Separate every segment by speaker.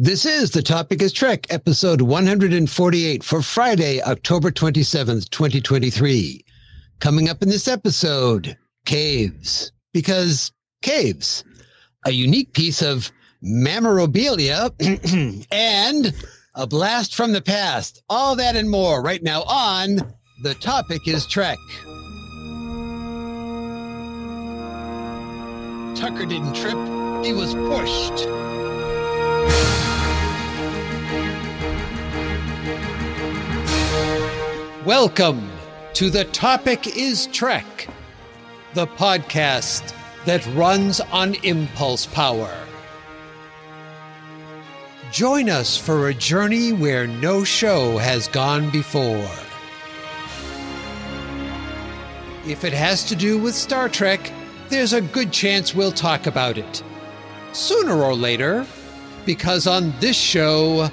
Speaker 1: This is The Topic is Trek, episode 148 for Friday, October 27th, 2023. Coming up in this episode, caves. Because caves, a unique piece of memorabilia and a blast from the past. All that and more right now on The Topic is Trek. Tucker didn't trip, he was pushed. Welcome to The Topic is Trek, the podcast that runs on impulse power. Join us for a journey where no show has gone before. If it has to do with Star Trek, there's a good chance we'll talk about it. Sooner or later, because on this show,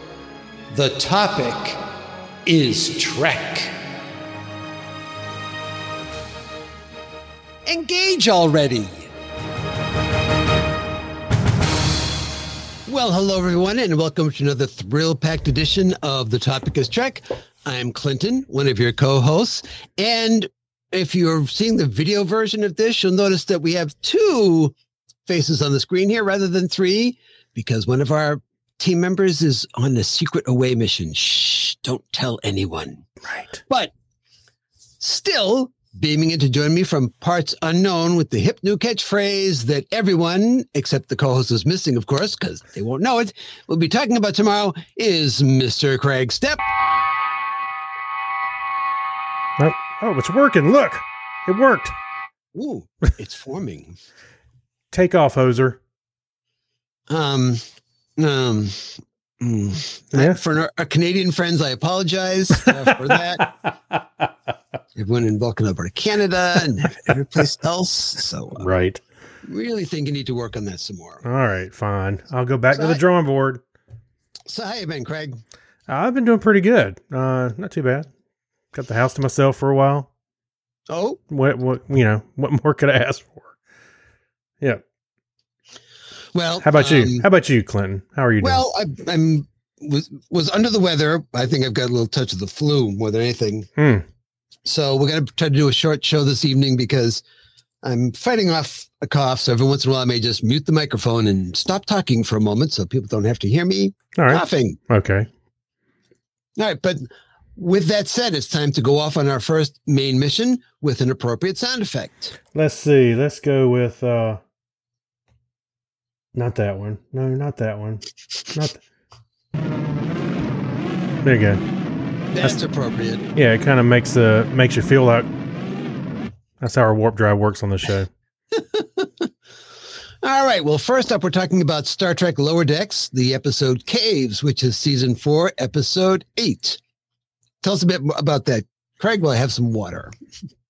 Speaker 1: the topic is Trek. Engage already! Well, hello, everyone, and welcome to another thrill packed edition of The Topic is Trek. I'm Clinton, one of your co hosts. And if you're seeing the video version of this, you'll notice that we have two faces on the screen here rather than three because one of our team members is on a secret away mission. Shh, don't tell anyone.
Speaker 2: Right.
Speaker 1: But still, beaming in to join me from parts unknown with the hip new catchphrase that everyone except the co-host is missing, of course, because they won't know it. We'll be talking about tomorrow is Mr. Craig Step.
Speaker 2: Oh, oh, it's working. Look, it worked.
Speaker 1: Ooh, it's forming.
Speaker 2: Take off, hoser.
Speaker 1: Um, um, mm,
Speaker 2: Yeah.
Speaker 1: for our, our Canadian friends, I apologize uh, for that. Everyone in Vulcan, over to Canada, and every place else. So, uh,
Speaker 2: Right.
Speaker 1: really think you need to work on that some more.
Speaker 2: All right, fine. I'll go back
Speaker 1: So
Speaker 2: to the drawing board.
Speaker 1: So, how you been, Craig?
Speaker 2: I've been doing pretty good. Uh, not too bad. Got the house to myself for a while.
Speaker 1: Oh,
Speaker 2: What, what, you know, what more could I ask for? Yeah.
Speaker 1: well.
Speaker 2: How about you?
Speaker 1: um,
Speaker 2: How about you, Clinton? How are you doing?
Speaker 1: Well, I, I'm was was under the weather. I think I've got a little touch of the flu more than anything.
Speaker 2: Hmm.
Speaker 1: So we're gonna try to do a short show this evening because I'm fighting off a cough. So every once in a while, I may just mute the microphone and stop talking for a moment so people don't have to hear me
Speaker 2: All right.
Speaker 1: coughing.
Speaker 2: Okay.
Speaker 1: All right, but with that said, it's time to go off on our first main mission with an appropriate sound effect.
Speaker 2: Let's see. Let's go with uh not that one. No, not that one. Not th- There you go.
Speaker 1: That's appropriate.
Speaker 2: Yeah, it kind of makes the makes you feel like that's how our warp drive works on the show.
Speaker 1: All right. Well, first up, we're talking about Star Trek Lower Decks, the episode Caves, which is season four, episode eight. Tell us a bit more about that. Craig will I have some water.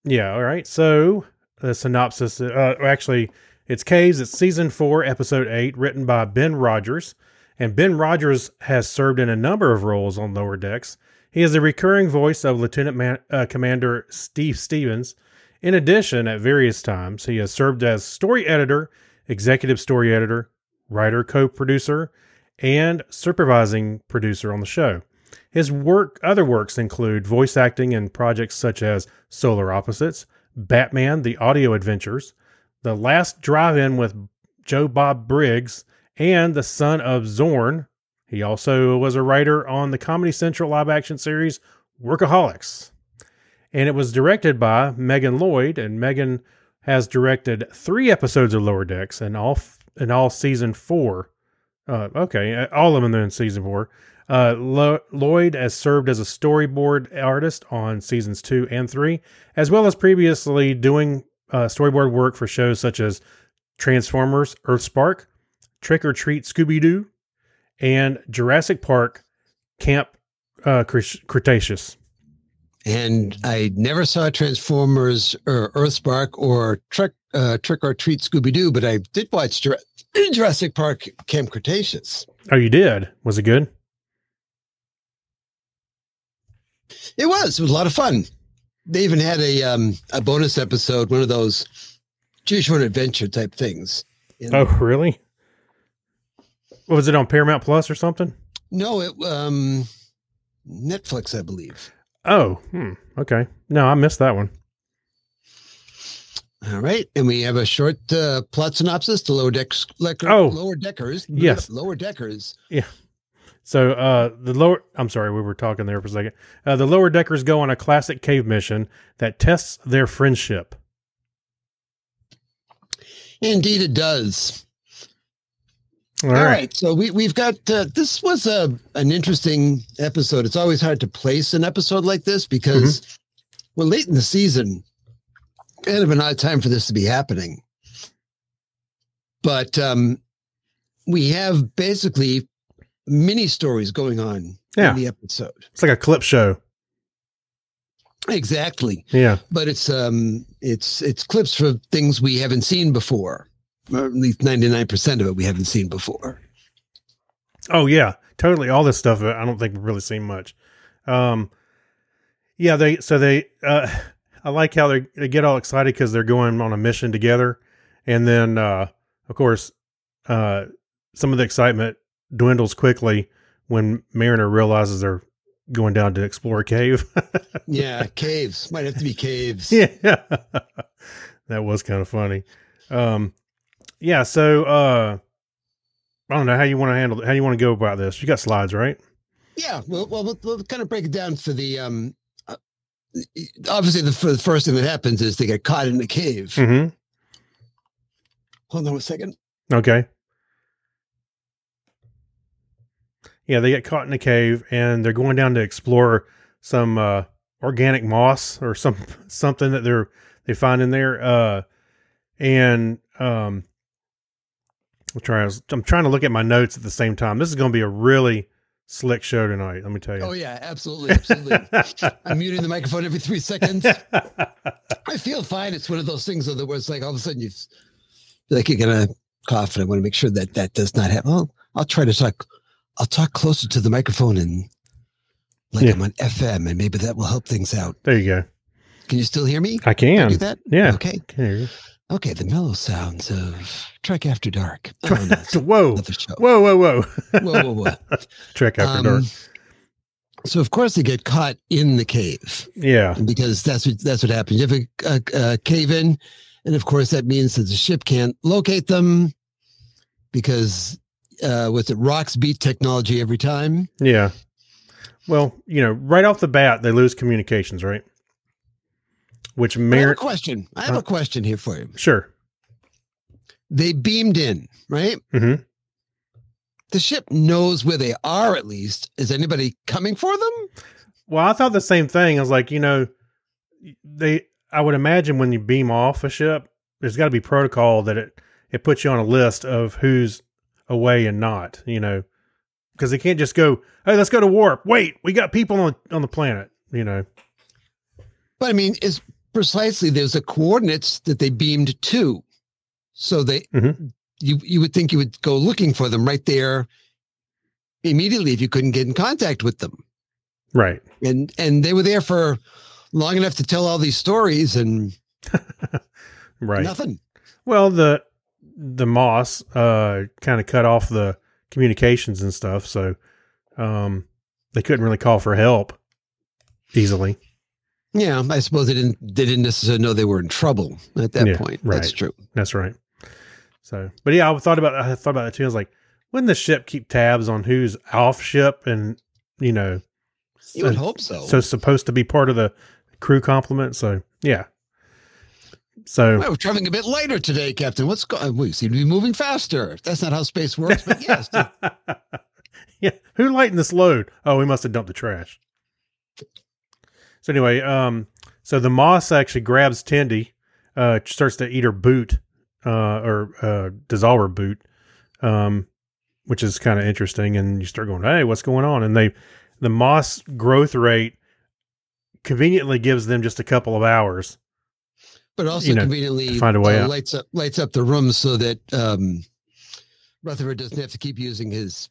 Speaker 2: Yeah, all right. So the synopsis uh, actually it's Caves, it's season 4, episode 8, written by Ben Rodgers. And Ben Rodgers has served in a number of roles on Lower Decks. He is the recurring voice of Lieutenant Man- uh, Commander Steve Stevens. In addition, at various times, he has served as story editor, executive story editor, writer, co producer, and supervising producer on the show. His work, other works include voice acting in projects such as Solar Opposites, Batman: The Audio Adventures, The Last Drive-In with Joe Bob Briggs, and The Son of Zorn. He also was a writer on the Comedy Central live-action series Workaholics, and it was directed by Megan Lloyd. And Megan has directed three episodes of Lower Decks, and all in all season four. Uh, okay, uh, all of them in season four. Uh, Lo- Lloyd has served as a storyboard artist on seasons two and three, as well as previously doing uh, storyboard work for shows such as Transformers, Earthspark, Trick or Treat Scooby Doo, and Jurassic Park Camp uh, Cretaceous.
Speaker 1: And I never saw Transformers or Earthspark or Trick, uh, Trick or Treat Scooby Doo, but I did watch Jura- Jurassic Park Camp Cretaceous.
Speaker 2: Oh, you did? Was it good?
Speaker 1: It was. It was a lot of fun. They even had a um, a bonus episode, one of those choose your own adventure type things. And
Speaker 2: Oh, really? Was it on Paramount Plus or something?
Speaker 1: No, it um, Netflix, I believe.
Speaker 2: Oh, hmm. okay. No, I missed that one.
Speaker 1: All right, and we have a short uh, plot synopsis to lower decks.
Speaker 2: Oh.
Speaker 1: lower deckers.
Speaker 2: Yes.
Speaker 1: lower deckers. Yeah.
Speaker 2: So uh, the lower, I'm sorry, we were talking there for a second. Uh, the lower deckers go on a classic cave mission that tests their friendship.
Speaker 1: Indeed, it does.
Speaker 2: All
Speaker 1: All
Speaker 2: right.
Speaker 1: right. So we we've got uh, this was a an interesting episode. It's always hard to place an episode like this because
Speaker 2: Mm-hmm.
Speaker 1: we're late in the season. Kind of an odd time for this to be happening. But um, we have basically mini stories going on
Speaker 2: Yeah.
Speaker 1: in the episode.
Speaker 2: It's like a clip show.
Speaker 1: Exactly.
Speaker 2: Yeah.
Speaker 1: But it's um it's it's clips for things we haven't seen before. Or at least 99% of it we haven't seen before.
Speaker 2: Oh yeah, totally. All this stuff, I don't think we've really seen much. Um, yeah, they so they. Uh, I like how they they get all excited because they're going on a mission together, and then uh, of course, uh, some of the excitement dwindles quickly when Mariner realizes they're going down to explore a cave.
Speaker 1: Yeah, caves. Might have to be caves.
Speaker 2: yeah, that was kind of funny. Um, yeah, so uh, I don't know how you want to handle how you want to go about this. You got slides, right?
Speaker 1: Yeah, well, well, we'll, we'll kind of break it down for the. Um, uh, obviously, the, f- the first thing that happens is they get caught in the cave.
Speaker 2: Mm-hmm.
Speaker 1: Hold on a second.
Speaker 2: Okay. Yeah, they get caught in a cave and they're going down to explore some uh, organic moss or some something that they're they find in there. Uh, and um, I'm trying. I'm trying to look at my notes at the same time. This is going to be a really slick show tonight. Let me tell you.
Speaker 1: Oh yeah, absolutely, absolutely. I'm muting the microphone every three seconds. I feel fine. It's one of those things though, where it's like all of a sudden you feel like you're gonna cough, and I want to make sure that that does not happen. Well, I'll try to talk. I'll talk closer to the microphone and like
Speaker 2: Yeah.
Speaker 1: I'm on FM, and maybe that will help things out.
Speaker 2: there you go.
Speaker 1: Can you still hear me?
Speaker 2: I
Speaker 1: Can
Speaker 2: can.
Speaker 1: I do that?
Speaker 2: Yeah.
Speaker 1: Okay.
Speaker 2: Can hear you.
Speaker 1: Okay. The mellow sounds of Trek After Dark. Oh, no,
Speaker 2: whoa.
Speaker 1: show.
Speaker 2: Whoa, whoa, whoa.
Speaker 1: Whoa, whoa, whoa.
Speaker 2: Trek after
Speaker 1: Um,
Speaker 2: dark.
Speaker 1: So of course they get caught in the cave.
Speaker 2: Yeah.
Speaker 1: because that's what that's what happens. You have a, a, a cave in, and of course that means that the ship can't locate them because uh, with it rocks beat technology every time.
Speaker 2: Yeah. Well, you know, right off the bat, they lose communications, right? Which
Speaker 1: I have a question. I have
Speaker 2: Uh,
Speaker 1: a question here for you.
Speaker 2: sure.
Speaker 1: They beamed in, right?
Speaker 2: hmm
Speaker 1: The ship knows where they are. At least is anybody coming for them?
Speaker 2: Well, I thought the same thing. I was like, you know, they. I would imagine when you beam off a ship, there's got to be protocol that it it puts you on a list of who's away and not. You know, because they can't just go, hey, let's go to warp. Wait, we got people on on the planet. You know.
Speaker 1: But I mean, is precisely there's a coordinates that they beamed to, so they
Speaker 2: Mhm.
Speaker 1: you you would think you would go looking for them right there immediately if you couldn't get in contact with them.
Speaker 2: Right.
Speaker 1: and and they were there for long enough to tell all these stories and
Speaker 2: Right.
Speaker 1: nothing.
Speaker 2: Well, the the moss uh kind of cut off the communications and stuff, so um they couldn't really call for help easily.
Speaker 1: Yeah, I suppose they didn't they didn't necessarily know they were in trouble at that
Speaker 2: Yeah,
Speaker 1: point. That's true.
Speaker 2: That's right. So, but yeah, I thought about I thought about that too. I was like, wouldn't the ship keep tabs on who's off ship and you know,
Speaker 1: You would
Speaker 2: so-
Speaker 1: hope so.
Speaker 2: so supposed to be part of the crew complement. So yeah. So
Speaker 1: Well, we're traveling a bit lighter today, Captain. What's going? We seem to be moving faster. That's not how space works, but yes.
Speaker 2: yeah. Who lightened this load? Oh, we must have dumped the trash. So anyway, um, so the moss actually grabs Tendi, uh, starts to eat her boot, uh, or uh, dissolve her boot, um, which is kind of interesting. And you start going, "Hey, what's going on?" And they, the moss growth rate, conveniently gives them just a couple of hours.
Speaker 1: but also
Speaker 2: You know,
Speaker 1: conveniently
Speaker 2: find a way
Speaker 1: uh, lights up lights up the room so that um, Rutherford doesn't have to keep using his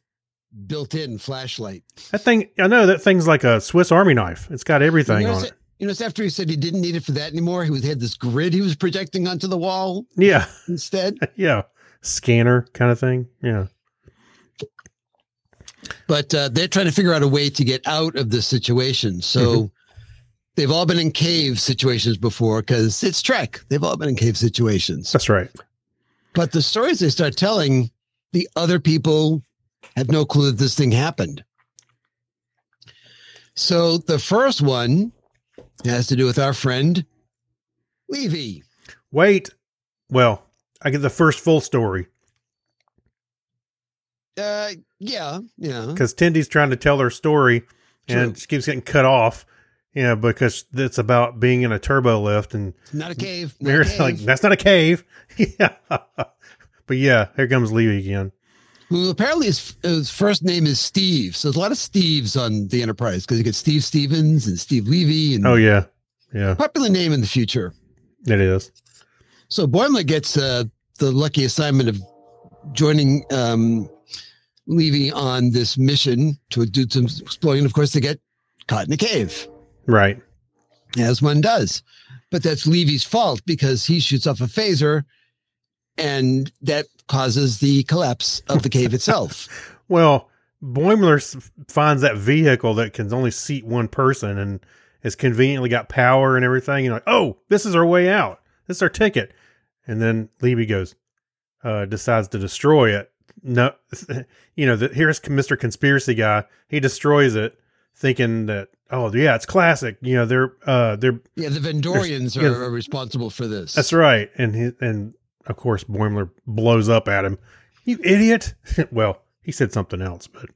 Speaker 1: built-in flashlight.
Speaker 2: That thing, I know that thing's like a Swiss Army knife. It's got everything
Speaker 1: you
Speaker 2: on
Speaker 1: notice
Speaker 2: it.
Speaker 1: You know, it's after he said he didn't need it for that anymore. He had this grid he was projecting onto the wall
Speaker 2: Yeah.
Speaker 1: instead.
Speaker 2: yeah scanner kind of thing yeah
Speaker 1: but uh, they're trying to figure out a way to get out of this situation. So
Speaker 2: Mhm.
Speaker 1: they've all been in cave situations before because it's Trek. They've all been in cave situations.
Speaker 2: That's right.
Speaker 1: But the stories they start telling, the other people have no clue that this thing happened. So the first one has to do with our friend Levy.
Speaker 2: Wait. Well, I get the first full story
Speaker 1: Uh, yeah, yeah.
Speaker 2: because Tendi's trying to tell her story and
Speaker 1: True.
Speaker 2: she keeps getting cut off. You know, because it's about being in a turbo lift and
Speaker 1: Not a cave. Not a cave.
Speaker 2: like, that's not a cave. yeah. But yeah, here comes Levy again.
Speaker 1: Who apparently his, his first name is Steve. So there's a lot of Steves on the Enterprise because you get Steve Stevens and Steve Levy and
Speaker 2: Oh yeah. Yeah,
Speaker 1: popular name in the future.
Speaker 2: it is.
Speaker 1: So Boimler gets uh, the lucky assignment of joining um, Levy on this mission to do some exploring. Of course, they get caught in a cave,
Speaker 2: Right.
Speaker 1: as one does. But that's Levy's fault because he shoots off a phaser, and that causes the collapse of the cave itself.
Speaker 2: Well, Boimler finds that vehicle that can only seat one person and has conveniently got power and everything. And like, oh, this is our way out. This is our ticket. And then Levy goes, uh, decides to destroy it. No, you know, the, here's Mr. Conspiracy guy. He destroys it, thinking that, oh yeah, it's classic. You know, they're uh, they're
Speaker 1: yeah, the Vendorians
Speaker 2: yeah.
Speaker 1: are, are responsible for this.
Speaker 2: that's right. And he, and of course Boimler blows up at him. You idiot. well, he said something else, but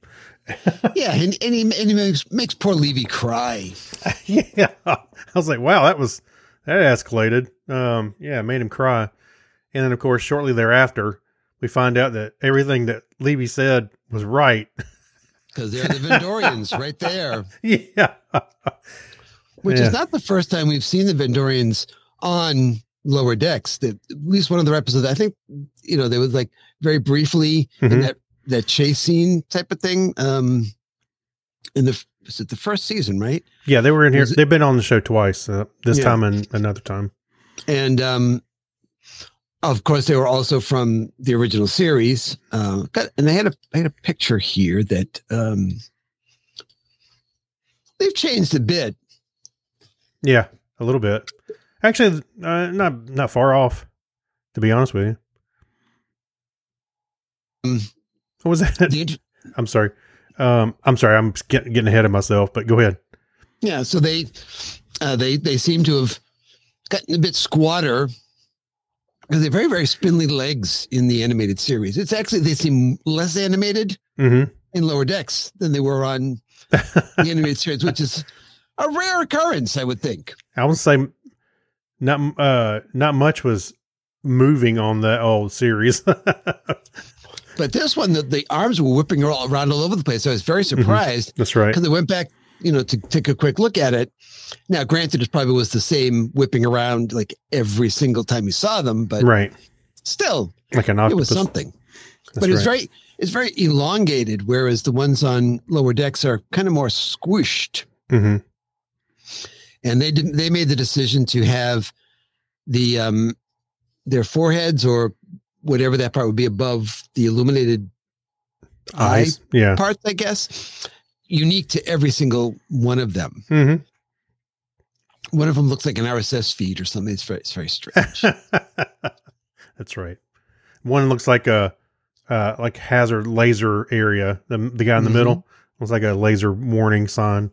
Speaker 1: yeah, and, and, he, and he makes, makes poor Levy cry.
Speaker 2: yeah. I was like, wow, that was that escalated. Um, yeah, made him cry. And then of course, shortly thereafter, we find out that everything that Levy said was right.
Speaker 1: Because they're the Vendorians right there.
Speaker 2: yeah.
Speaker 1: which
Speaker 2: Yeah.
Speaker 1: is not the first time we've seen the Vendorians on lower decks. That at least one of their episodes, I think, you know, there was like very briefly in
Speaker 2: Mhm.
Speaker 1: that that chase scene type of thing. Um, in the is it the first season, right?
Speaker 2: Yeah, they were in here.
Speaker 1: Was
Speaker 2: They've been on the show twice. Uh, this
Speaker 1: Yeah.
Speaker 2: time and another time.
Speaker 1: And um, of course, they were also from the original series. Uh, and I had a I had a picture here that um, they've changed a bit.
Speaker 2: Yeah, a little bit. Actually, uh, not not far off. To be honest with you.
Speaker 1: Um,
Speaker 2: what was that? I'm sorry. Um, I'm sorry. I'm getting getting ahead of myself. But go ahead.
Speaker 1: Yeah, so they uh, they they seem to have gotten a bit squatter because they're very very spindly legs in the animated series. It's actually they seem less animated
Speaker 2: Mm-hmm.
Speaker 1: in Lower Decks than they were on the animated series, which is a rare occurrence, I would think.
Speaker 2: I would say not uh not much was moving on that old series.
Speaker 1: But this one, the, the arms were whipping all around all over the place. So I was very surprised
Speaker 2: That's right.
Speaker 1: because I went back, you know, to take a quick look at it. Now, granted, it probably was the same whipping around like every single time you saw them, but
Speaker 2: Right.
Speaker 1: still,
Speaker 2: Like an
Speaker 1: it was something.
Speaker 2: That's
Speaker 1: but it's
Speaker 2: right.
Speaker 1: very it's very elongated, whereas the ones on lower decks are kind of more squished.
Speaker 2: hmm
Speaker 1: And they didn't. They made the decision to have the um their foreheads or whatever that part would be above the illuminated eye
Speaker 2: Eyes. Yeah.
Speaker 1: parts, I guess, unique to every single one of them.
Speaker 2: hmm
Speaker 1: One of them looks like an RSS feed or something. It's very it's very strange.
Speaker 2: That's right. One looks like a uh, like hazard laser area. The the guy in the
Speaker 1: Mhm.
Speaker 2: middle looks like a laser warning sign.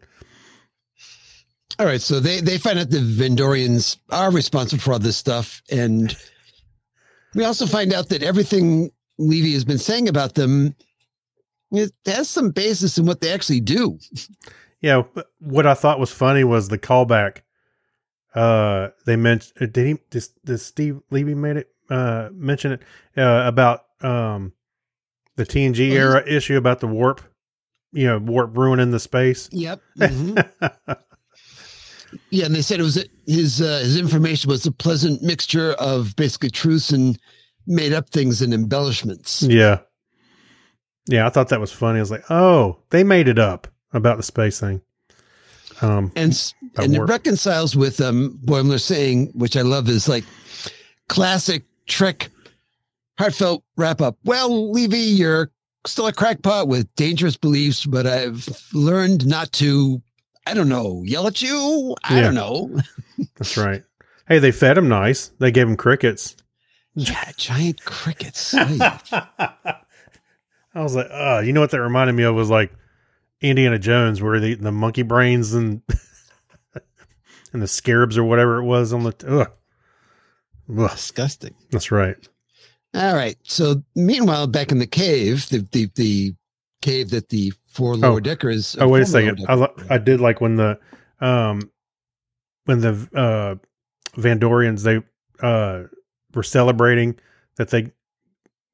Speaker 1: All right, so they they find out the Vendorians are responsible for all this stuff, and we also find out that everything Levy has been saying about them it has some basis in what they actually do.
Speaker 2: Yeah. What I thought was funny was the callback. Uh, they mentioned did he does, does Steve Levy made it uh mention it uh about um the TNG era issue about the warp, you know, warp ruining the space.
Speaker 1: Yep. yeah, and they said it was his uh, his information was a pleasant mixture of basically truths and made up things and embellishments.
Speaker 2: Yeah. Yeah, I thought that was funny. I was like, oh, they made it up about the space thing. Um,
Speaker 1: and and it reconciles with um Boimler saying, which I love, is like classic Trek heartfelt wrap up. Well, Levy, you're still a crackpot with dangerous beliefs, but I've learned not to. I don't know. Yell at you. I
Speaker 2: Yeah.
Speaker 1: don't know.
Speaker 2: That's right. Hey, they fed him nice. They gave him crickets.
Speaker 1: Yeah, giant crickets.
Speaker 2: I was like, uh, you know what that reminded me of was like Indiana Jones, where eating the monkey brains and and the scarabs or whatever it was on the. Ugh. Ugh,
Speaker 1: Disgusting.
Speaker 2: that's right.
Speaker 1: All right. So meanwhile, back in the cave, the the, the cave that the four lower deckers.
Speaker 2: Oh, wait a second. I, I did like when the um when the uh Vendorians they uh were celebrating that they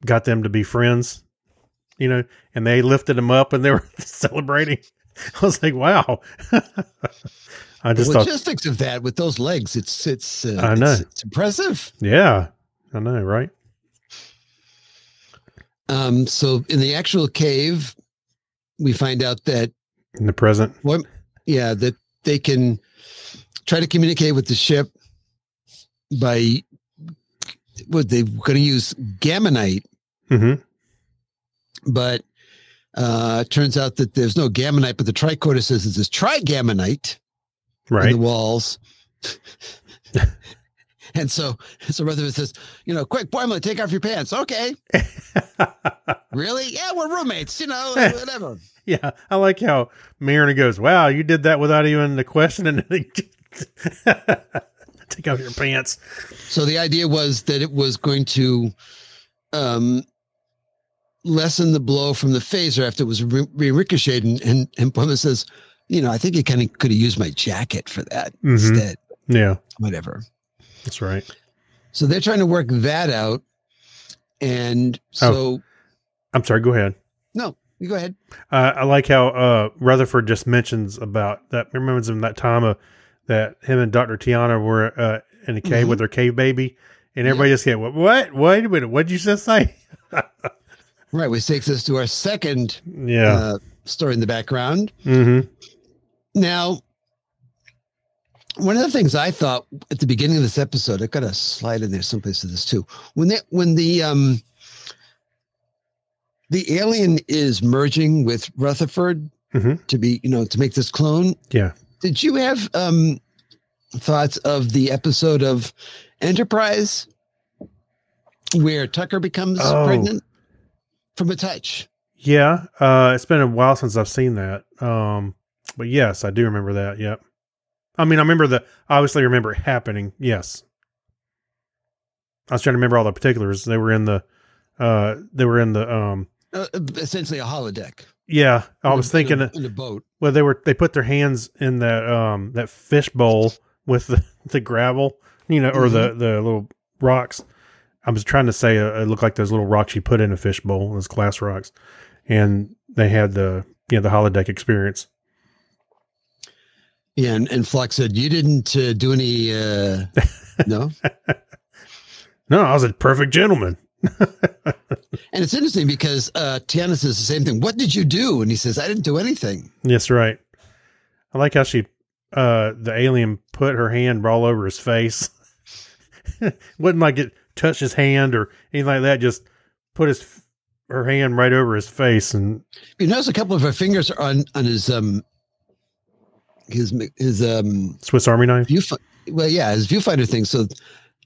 Speaker 2: got them to be friends, you know, and they lifted them up and they were celebrating. I was like, wow. I
Speaker 1: the
Speaker 2: just thought,
Speaker 1: logistics of that with those legs, it's it's uh,
Speaker 2: I know.
Speaker 1: It's, it's impressive.
Speaker 2: yeah, I know, right?
Speaker 1: Um, so in the actual cave, we find out that
Speaker 2: In the present.
Speaker 1: Well, yeah, that they can try to communicate with the ship by what they're going to use gammonite,
Speaker 2: hmm
Speaker 1: but uh, turns out that there's no gammonite, but the tricorder says it's this trigammonite in
Speaker 2: Right.
Speaker 1: the walls. and so, so Rutherford says, you know, quick, Boimler, take off your pants. Okay. Really? Yeah, we're roommates, you know, whatever.
Speaker 2: yeah. I like how Mariner goes, wow, you did that without even the question. And take off your pants.
Speaker 1: So the idea was that it was going to um, lessen the blow from the phaser after it was re- ricocheted. And, and, and Plymouth says, you know, I think you kind of could have used my jacket for that
Speaker 2: Mhm.
Speaker 1: instead.
Speaker 2: Yeah,
Speaker 1: Whatever.
Speaker 2: That's right.
Speaker 1: So they're trying to work that out. And so,
Speaker 2: I'm sorry. Go ahead.
Speaker 1: no, you go ahead.
Speaker 2: Uh, I like how uh, Rutherford just mentions about that. Reminds him that time of that him and Doctor T'Ana were uh, in a cave
Speaker 1: Mhm.
Speaker 2: with their cave baby, and everybody just get what? What? Wait a minute. What did you just say?
Speaker 1: Right, which takes us to our second
Speaker 2: Yeah.
Speaker 1: uh, story in the background.
Speaker 2: mm-hmm.
Speaker 1: Now, one of the things I thought at the beginning of this episode, I've got a slide in there someplace to this too. When they, when the um the alien is merging with Rutherford
Speaker 2: Mhm.
Speaker 1: to be, you know, to make this clone.
Speaker 2: Yeah.
Speaker 1: Did you have um thoughts of the episode of Enterprise where Tucker becomes
Speaker 2: Oh.
Speaker 1: pregnant from a touch?
Speaker 2: Yeah. Uh, it's been a while since I've seen that. Um, but yes, I do remember that. Yep. I mean, I remember the obviously remember it happening. Yes. I was trying to remember all the particulars. They were in the, uh, they were in the, um,
Speaker 1: Uh, essentially a holodeck.
Speaker 2: yeah. I
Speaker 1: In
Speaker 2: was thinking,
Speaker 1: in a, in a boat.
Speaker 2: well, they were they put their hands in that um that fish bowl with the, the gravel, you know, or the the little rocks. I was trying to say uh, it looked like those little rocks you put in a fish bowl, those glass rocks, and they had the you know the holodeck experience.
Speaker 1: Yeah, and, and Phlox said you didn't uh, do any. Uh, no,
Speaker 2: No, I was a perfect gentleman.
Speaker 1: and it's interesting because uh, T'Ana says the same thing. What did you do? And he says, I didn't do anything.
Speaker 2: Yes, right. I like how she, uh, the alien put her hand all over his face. Wouldn't like it touched his hand or anything like that. Just put his her hand right over his face, and
Speaker 1: You notice a couple of her fingers are on on his um his his um
Speaker 2: Swiss Army knife.
Speaker 1: view. Well, yeah, his viewfinder thing. So,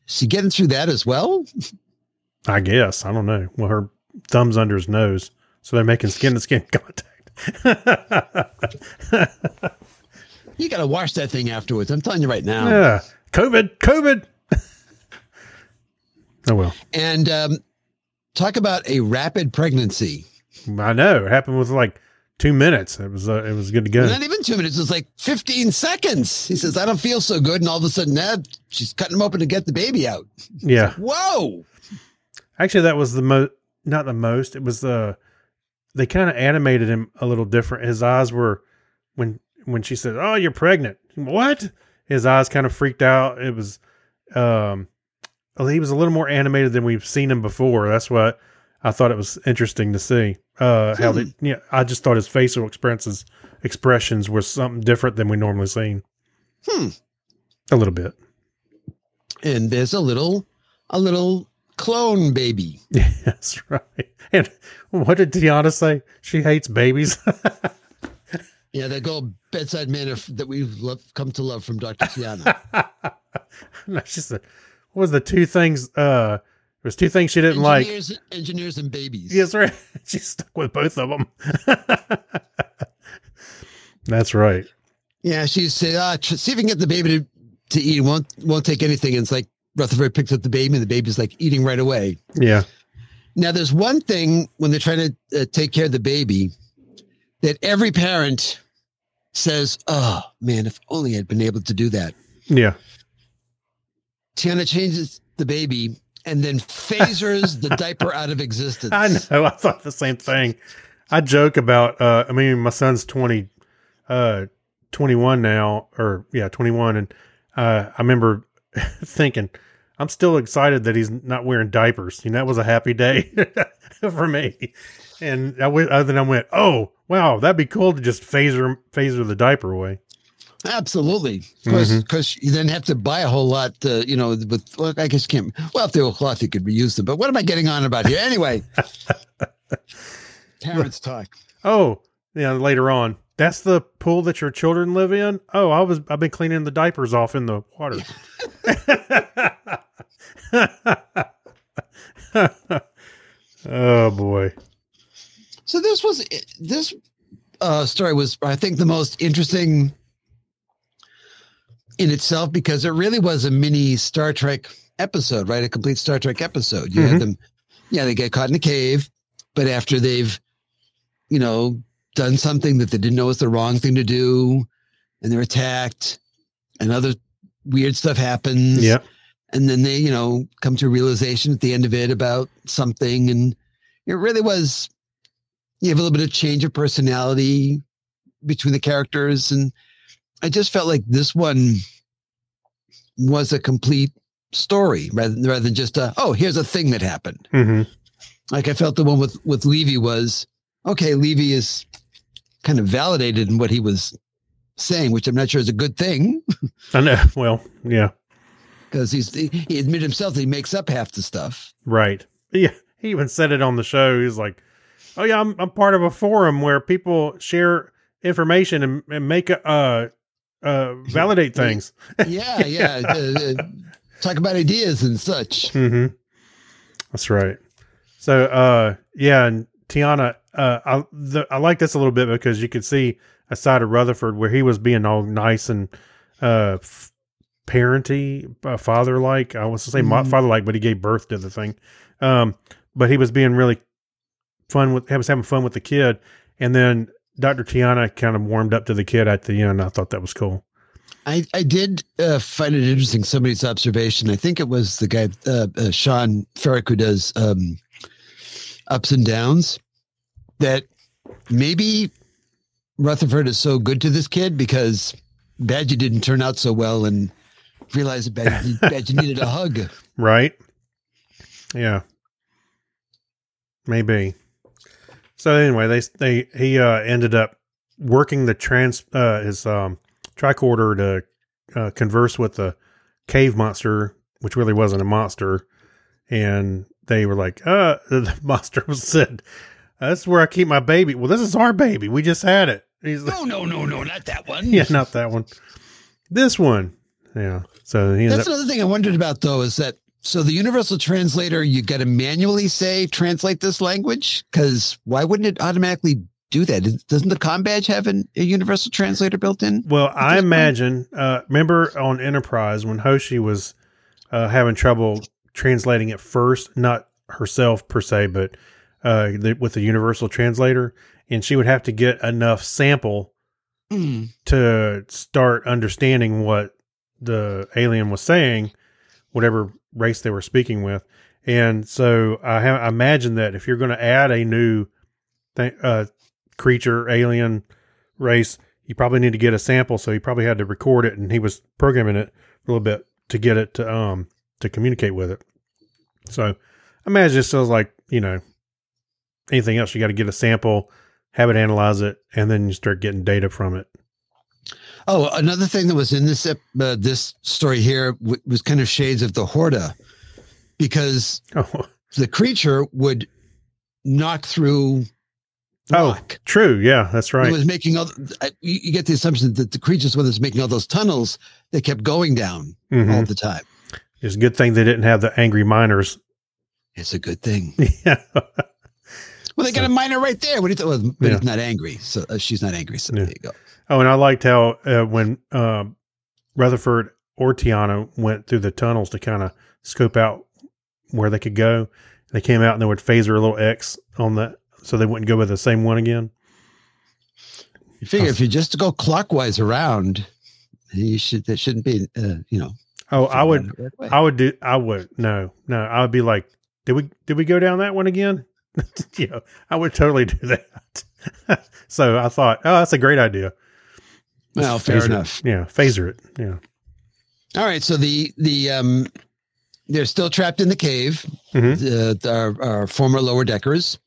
Speaker 1: she getting through that as well?
Speaker 2: I guess I don't know. Well, her thumb's under his nose, so they're making skin to skin contact.
Speaker 1: You got to wash that thing afterwards. I'm telling you right now.
Speaker 2: yeah, COVID, COVID. oh well,
Speaker 1: And um, talk about a rapid pregnancy.
Speaker 2: I know. It happened with like two minutes. It was uh, it was good to go.
Speaker 1: Not even two minutes. It was like 15 seconds. He says, I don't feel so good. And all of a sudden, nah, she's cutting him open to get the baby out.
Speaker 2: Yeah,
Speaker 1: Whoa.
Speaker 2: actually, that was the most. Not the most. It was the. They kind of animated him a little different. His eyes were when when she said, "Oh, you're pregnant." What? His eyes kind of freaked out. It was. um he was a little more animated than we've seen him before. That's what I thought it was interesting to see. Uh, how they, yeah, I just thought his facial expressions expressions were something different than we normally seen.
Speaker 1: Hmm.
Speaker 2: A little bit.
Speaker 1: And there's a little, a little clone baby.
Speaker 2: That's right. And what did T'Ana say? She hates babies.
Speaker 1: Yeah, that gold bedside manner that we've come to love from Dr. T'Ana.
Speaker 2: no, she said, what was the two things? Uh, there was two things she didn't like.
Speaker 1: engineers, engineers and babies.
Speaker 2: Yes, right. She's stuck with both of them. That's right.
Speaker 1: Yeah, she said, tr- see if you can get the baby to, to eat. Won't won't take anything. And it's like Rutherford picks up the baby, and the baby's like eating right away.
Speaker 2: Yeah.
Speaker 1: Now, there's one thing when they're trying to uh, take care of the baby that every parent says, "Oh man, if only I'd been able to do that."
Speaker 2: Yeah.
Speaker 1: T'Ana changes the baby and then phasers the diaper out of existence.
Speaker 2: I know. I thought the same thing. I joke about, uh, I mean, my son's 20, uh, 21 now, or yeah, 21. And, uh, I remember thinking, I'm still excited that he's not wearing diapers. You know, that was a happy day for me. And I went, other than I went, oh, wow, that'd be cool to just phaser, phaser the diaper away.
Speaker 1: Absolutely, because
Speaker 2: Mhm.
Speaker 1: you then have to buy a whole lot. Uh, you know, with well, I guess you can't. Well, if they were cloth, you could reuse them. But what am I getting on about here? Anyway, parents talk.
Speaker 2: Oh, yeah. Later on, that's the pool that your children live in. Oh, I was, I've been cleaning the diapers off in the water. oh boy.
Speaker 1: So this was this uh, story was, I think, the most interesting in itself because it really was a mini Star Trek episode, right? A complete Star Trek episode. You
Speaker 2: Mhm.
Speaker 1: had them, yeah, they get caught in a cave, but after they've, you know, done something that they didn't know was the wrong thing to do, and they're attacked, and other weird stuff happens.
Speaker 2: Yeah.
Speaker 1: and then they you know come to a realization at the end of it about something and it really was you have a little bit of change of personality between the characters and i just felt like this one was a complete story rather than, rather than just a oh here's a thing that happened
Speaker 2: hmm
Speaker 1: like i felt the one with with levy was okay levy is kind of validated in what he was saying which i'm not sure is a good thing
Speaker 2: I know. Well, yeah.
Speaker 1: because he's he admitted himself that he makes up half the stuff
Speaker 2: Right. Yeah. He even said it on the show. He's like, "Oh yeah, I'm I'm part of a forum where people share information and, and make a, uh uh validate things."
Speaker 1: yeah, yeah. uh, uh, talk about ideas and such.
Speaker 2: hmm That's right. So, uh, yeah, and T'Ana, uh, I the, I like this a little bit because you could see a side of Rutherford where he was being all nice and uh, f- parenty, uh, father like. I was to say
Speaker 1: Mhm.
Speaker 2: father like, but he gave birth to the thing. Um, but he was being really fun with, he was having fun with the kid, and then Dr. T'Ana kind of warmed up to the kid at the end. I thought that was cool.
Speaker 1: I, I did uh, find it interesting. Somebody's observation. I think it was the guy uh, uh, Sean Ferrick who does um, ups and downs. That maybe Rutherford is so good to this kid because Badger didn't turn out so well, and realized that Badger, Badger needed a hug.
Speaker 2: Right? Yeah. Maybe. So anyway, they they he uh ended up working the trans uh his um tricorder to uh, converse with the cave monster, which really wasn't a monster, and they were like, uh the monster was said, That's where I keep my baby. Well, this is our baby. We just had it. He's like,
Speaker 1: No, no, no, no, not that one.
Speaker 2: Yeah, not that one. This one. Yeah. So he
Speaker 1: That's
Speaker 2: up
Speaker 1: another thing I wondered about, though, is that so the universal translator, you got to manually say translate this language because why wouldn't it automatically do that? Doesn't the com badge have an, a universal translator built in?
Speaker 2: Well, I imagine. Uh, remember on Enterprise when Hoshi was uh, having trouble translating it first, not herself per se, but uh, the, with the universal translator, and she would have to get enough sample
Speaker 1: Mm.
Speaker 2: to start understanding what the alien was saying, whatever race they were speaking with. And so I, ha- I imagine that if you're going to add a new th- uh, creature, alien race, you probably need to get a sample. So he probably had to record it, and he was programming it a little bit to get it to um to communicate with it. So I imagine it feels like you know anything else. You got to get a sample, have it analyze it, and then you start getting data from it.
Speaker 1: Oh, another thing that was in this uh, this story here w- was kind of shades of the Horta because
Speaker 2: Oh,
Speaker 1: the creature would knock through
Speaker 2: Oh,
Speaker 1: rock.
Speaker 2: true. Yeah, that's right.
Speaker 1: It was making all. You get the assumption that the creatures, when it's making all those tunnels, they kept going down all
Speaker 2: Mhm.
Speaker 1: the time.
Speaker 2: It's a good thing they didn't have the angry miners.
Speaker 1: It's a good thing.
Speaker 2: yeah.
Speaker 1: Well, they got a miner right there. What do you think? Well, but
Speaker 2: Yeah.
Speaker 1: he's not angry, so uh, she's not angry. So
Speaker 2: Yeah.
Speaker 1: there you go.
Speaker 2: Oh, and I liked how uh, when um, Rutherford or T'Ana went through the tunnels to kind of scope out where they could go, they came out and they would phaser a little X on the so they wouldn't go with the same one again.
Speaker 1: You figure if you just go clockwise around, you should. That shouldn't be. Uh, you know.
Speaker 2: Oh, I would,
Speaker 1: right.
Speaker 2: I would do, I would no, no, I would be like, did we, did we go down that one again? know, I would totally do that. so I thought, oh, that's a great idea.
Speaker 1: Well, fair
Speaker 2: phaser it.
Speaker 1: enough.
Speaker 2: Yeah, phaser it. Yeah.
Speaker 1: All right. So the the um, they're still trapped in the cave.
Speaker 2: Mhm.
Speaker 1: The, our, our former lower deckers,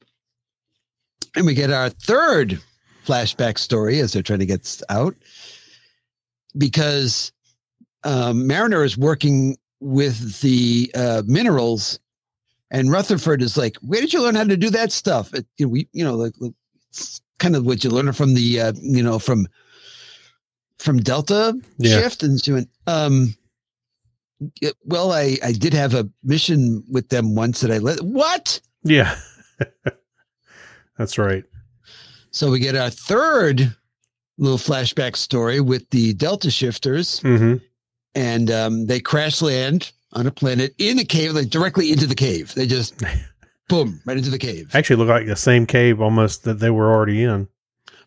Speaker 1: and we get our third flashback story as they're trying to get out because um, Mariner is working with the uh, minerals, and Rutherford is like, "Where did you learn how to do that stuff?" It, you know, we, you know, like like, it's kind of what you learn from the, uh, you know, from from Delta
Speaker 2: Yeah.
Speaker 1: shift, and she went, um, well, I I did have a mission with them once that I let what.
Speaker 2: Yeah. that's right.
Speaker 1: So we get our third little flashback story with the Delta shifters,
Speaker 2: hmm
Speaker 1: and um, they crash land on a planet in a cave, like directly into the cave. They just boom right into the cave.
Speaker 2: Actually, look like the same cave almost that they were already in.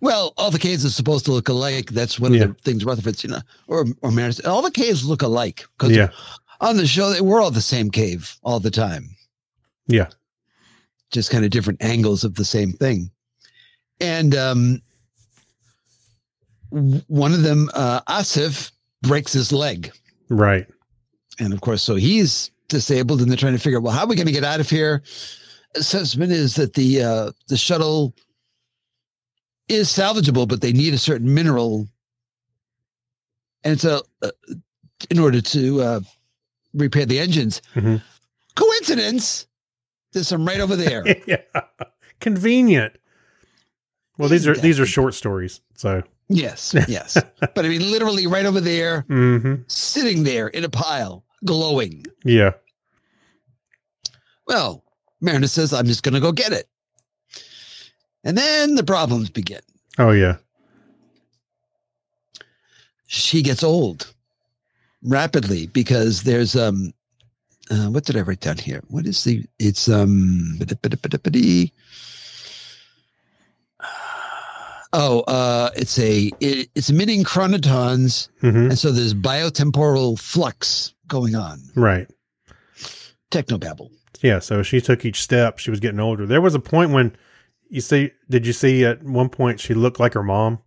Speaker 1: Well, all the caves are supposed to look alike. That's one
Speaker 2: Yeah.
Speaker 1: of the things Rutherford's, you know, or or Maris. All the caves look alike because
Speaker 2: Yeah.
Speaker 1: on the show they were all the same cave all the time.
Speaker 2: Yeah.
Speaker 1: just kind of different angles of the same thing. And um, one of them, uh, Asif, breaks his leg.
Speaker 2: Right.
Speaker 1: And of course, so he's disabled, and they're trying to figure out, well, how are we going to get out of here? Assessment is that the uh, the shuttle is salvageable, but they need a certain mineral, and it's a uh, in order to uh, repair the engines.
Speaker 2: Mhm.
Speaker 1: Coincidence? There's some right over there.
Speaker 2: yeah. Convenient. Well, these are these are short stories. So.
Speaker 1: Yes, yes. but I mean, literally right over there,
Speaker 2: hmm
Speaker 1: sitting there in a pile, glowing.
Speaker 2: Yeah.
Speaker 1: Well, Mariner says, I'm just going to go get it. And then the problems begin.
Speaker 2: Oh yeah.
Speaker 1: She gets old rapidly because there's, um, uh, what did I write down here? What is the, it's, um. Oh, uh, it's a it, it's emitting chronotons,
Speaker 2: hmm
Speaker 1: and so there's biotemporal flux going on.
Speaker 2: Right.
Speaker 1: Technobabble.
Speaker 2: Yeah. So she took each step. She was getting older. There was a point when you see. Did you see at one point she looked like her mom?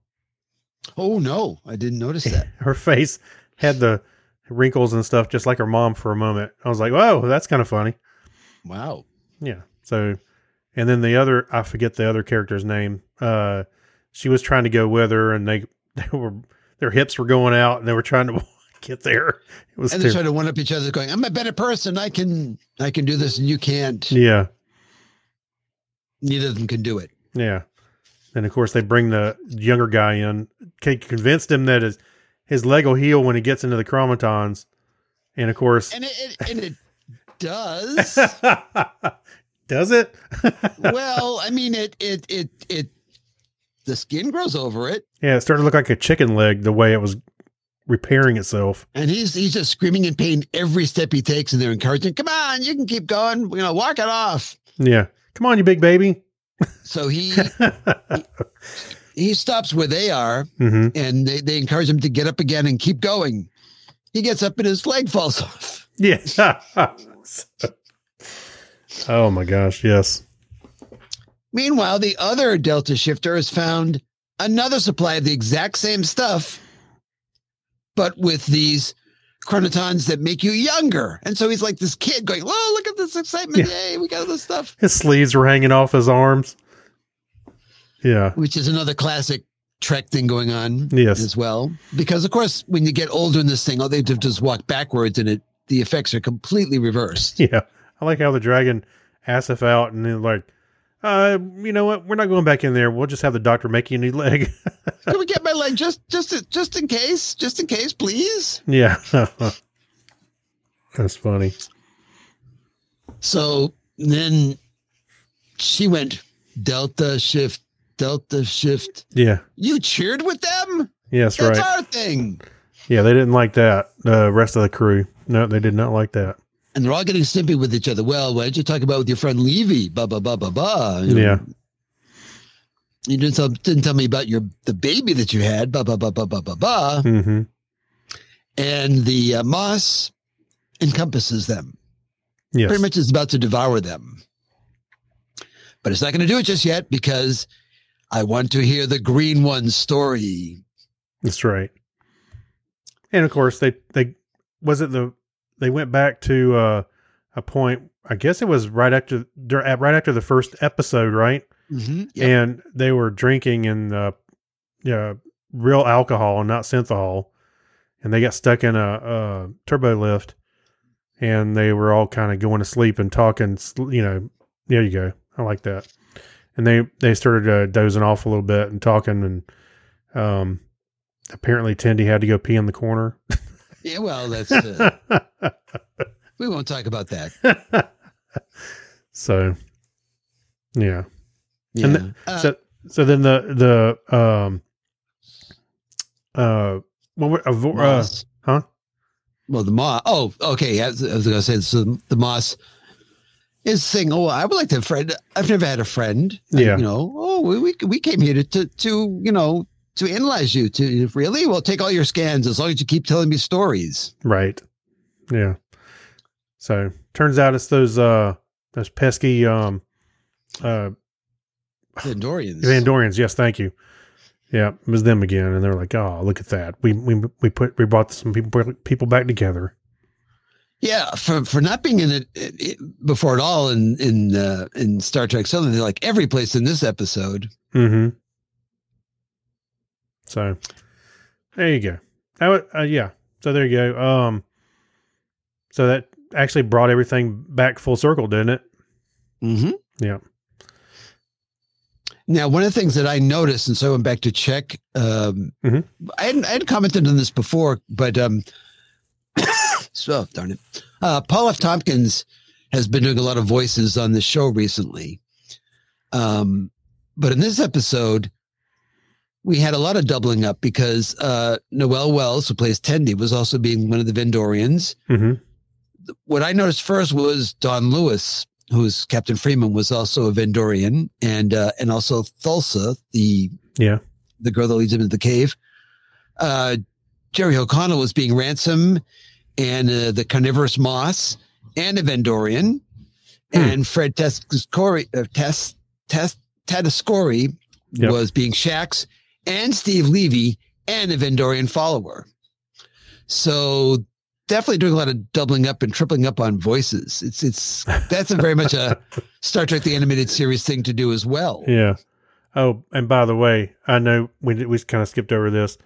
Speaker 1: Oh no, I didn't notice that.
Speaker 2: Her face had the wrinkles and stuff, just like her mom for a moment. I was like, "Whoa, that's kind of funny."
Speaker 1: wow.
Speaker 2: Yeah. So, and then the other, I forget the other character's name. Uh, she was trying to go with her, and they they were their hips were going out, and they were trying to get there. It was
Speaker 1: And they're trying to one up each other, going, "I'm a better person. I can, I can do this, and you can't."
Speaker 2: yeah,
Speaker 1: Neither of them can do it.
Speaker 2: yeah. And of course, they bring the younger guy in. Kate convinced him that his his leg will heal when he gets into the chronotons, and of course,
Speaker 1: And it, it and it does.
Speaker 2: does it?
Speaker 1: well, I mean, it, it, it, it. The skin grows over it,
Speaker 2: yeah, it started to look like a chicken leg the way it was repairing itself.
Speaker 1: and he's he's just screaming in pain every step he takes, and they're encouraging, "Come on, you can keep going. You know, walk it off."
Speaker 2: Yeah, come on, you big baby.
Speaker 1: So he he stops where they are,
Speaker 2: hmm
Speaker 1: and they, they encourage him to get up again and keep going. He gets up and his leg falls off.
Speaker 2: Yeah. oh my gosh, yes.
Speaker 1: Meanwhile, the other Delta shifter has found another supply of the exact same stuff, but with these chronotons that make you younger. And so he's like this kid going, "Oh, look at this excitement! Yay, we got all this stuff!"
Speaker 2: His sleeves were hanging off his arms. Yeah.
Speaker 1: Which is another classic Trek thing going on
Speaker 2: Yes.
Speaker 1: as well. Because of course, when you get older in this thing, all they do just walk backwards, and it the effects are completely reversed.
Speaker 2: Yeah. I like how the dragon Asif out and then like, uh, you know what? We're not going back in there. We'll just have the doctor make you a new leg.
Speaker 1: Can we get my leg just just just in case? Just in case, please.
Speaker 2: yeah, that's funny.
Speaker 1: So then she went Delta shift, Delta shift.
Speaker 2: Yeah.
Speaker 1: You cheered with them?
Speaker 2: Yes,
Speaker 1: That's
Speaker 2: right.
Speaker 1: our thing.
Speaker 2: Yeah, they didn't like that. The rest of the crew, no, they did not like that.
Speaker 1: And they're all getting snippy with each other. Well, why don't you talk about with your friend Levy? Blah blah blah blah blah. You know,
Speaker 2: Yeah,
Speaker 1: You didn't tell, didn't tell me about your the baby that you had. Blah blah blah blah blah blah blah.
Speaker 2: hmm
Speaker 1: And the uh, moss encompasses them.
Speaker 2: yes,
Speaker 1: Pretty much is about to devour them. But it's not going to do it just yet because I want to hear the green one's story.
Speaker 2: that's right. And of course, they they was it the they went back to uh, a point. I guess it was right after right after the first episode, right?
Speaker 1: Mm-hmm.
Speaker 2: And they were drinking in uh, yeah, real alcohol and not synthehol, and they got stuck in a, a turbo lift, and they were all kind of going to sleep and talking. You know, there you go. I like that. And they they started uh, dozing off a little bit and talking, and um, apparently Tendi had to go pee in the corner.
Speaker 1: Yeah, well, that's uh, we won't talk about that.
Speaker 2: so, yeah.
Speaker 1: Yeah.
Speaker 2: And the-
Speaker 1: Uh,
Speaker 2: so so then the the um uh what were, uh, uh, huh?
Speaker 1: Well, the moss. Oh, okay. I was, I was going to say so. The moss is saying, "Oh, I would like to have a friend. I've never had a friend.
Speaker 2: Yeah.
Speaker 1: you know. Oh, we we, we came here to, to to you know to analyze you. To really, well, take all your scans as long as you keep telling me stories.
Speaker 2: right yeah so turns out it's those uh those pesky um uh
Speaker 1: Vendorians.
Speaker 2: Vendorians yes thank you yeah it was them again and they're like oh look at that we we we put we brought some people people back together
Speaker 1: Yeah, for for not being in it, it, it before at all in in uh, in Star Trek Southern, they're like every place in this episode.
Speaker 2: mm-hmm so there you go uh, yeah so there you go um so that actually brought everything back full circle didn't it
Speaker 1: Mm-hmm.
Speaker 2: yeah
Speaker 1: Now, one of the things that I noticed, and so I went back to check. Um,
Speaker 2: Mhm.
Speaker 1: I hadn't I had commented on this before, but um, so darn it. Uh, Paul F. Tompkins has been doing a lot of voices on the show recently. Um, but in this episode, we had a lot of doubling up because uh, Noel Wells, who plays Tendi, was also being one of the Vendorians.
Speaker 2: mm-hmm
Speaker 1: what I noticed first was Dawnn Lewis, who's Captain Freeman, was also a Vendorian, and uh, and also Thulsa, the
Speaker 2: yeah
Speaker 1: the girl that leads him into the cave. Uh, Jerry O'Connell was being ransom, and uh, the carnivorous moss, and a Vendorian,
Speaker 2: Hmm.
Speaker 1: and Fred Tescori, uh, Tes Tes Tedescori
Speaker 2: Yep.
Speaker 1: was being Shax, and Steve Levy, and a Vendorian follower. So definitely doing a lot of doubling up and tripling up on voices. It's it's that's a very much a Star Trek the animated series thing to do as well.
Speaker 2: Yeah. Oh, and by the way, I know we we kind of skipped over this.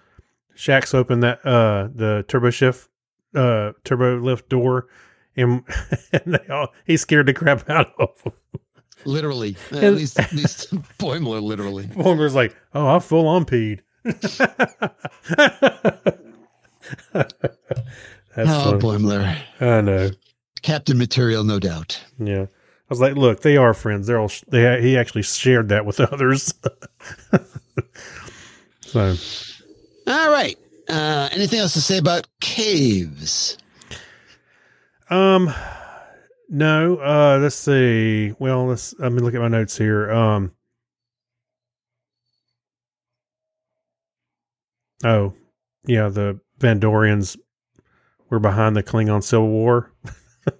Speaker 2: Shax opened that uh the turbo shift uh turbo lift door, and, and they all he scared the crap out of him.
Speaker 1: Literally, at least at least Boimler literally.
Speaker 2: Homer's like, "Oh, I full on peed." That's
Speaker 1: oh,
Speaker 2: funny.
Speaker 1: Boimler,
Speaker 2: I know.
Speaker 1: Captain Material, no doubt.
Speaker 2: Yeah. I was like, "Look, they are friends. They're all. sh- They he actually shared that with others." so
Speaker 1: All right. Uh, anything else to say about caves?
Speaker 2: Um, no. Uh, let's see. Well, let's. Let me look at my notes here. Um. Oh, yeah. The Vendorians were behind the Klingon Civil War.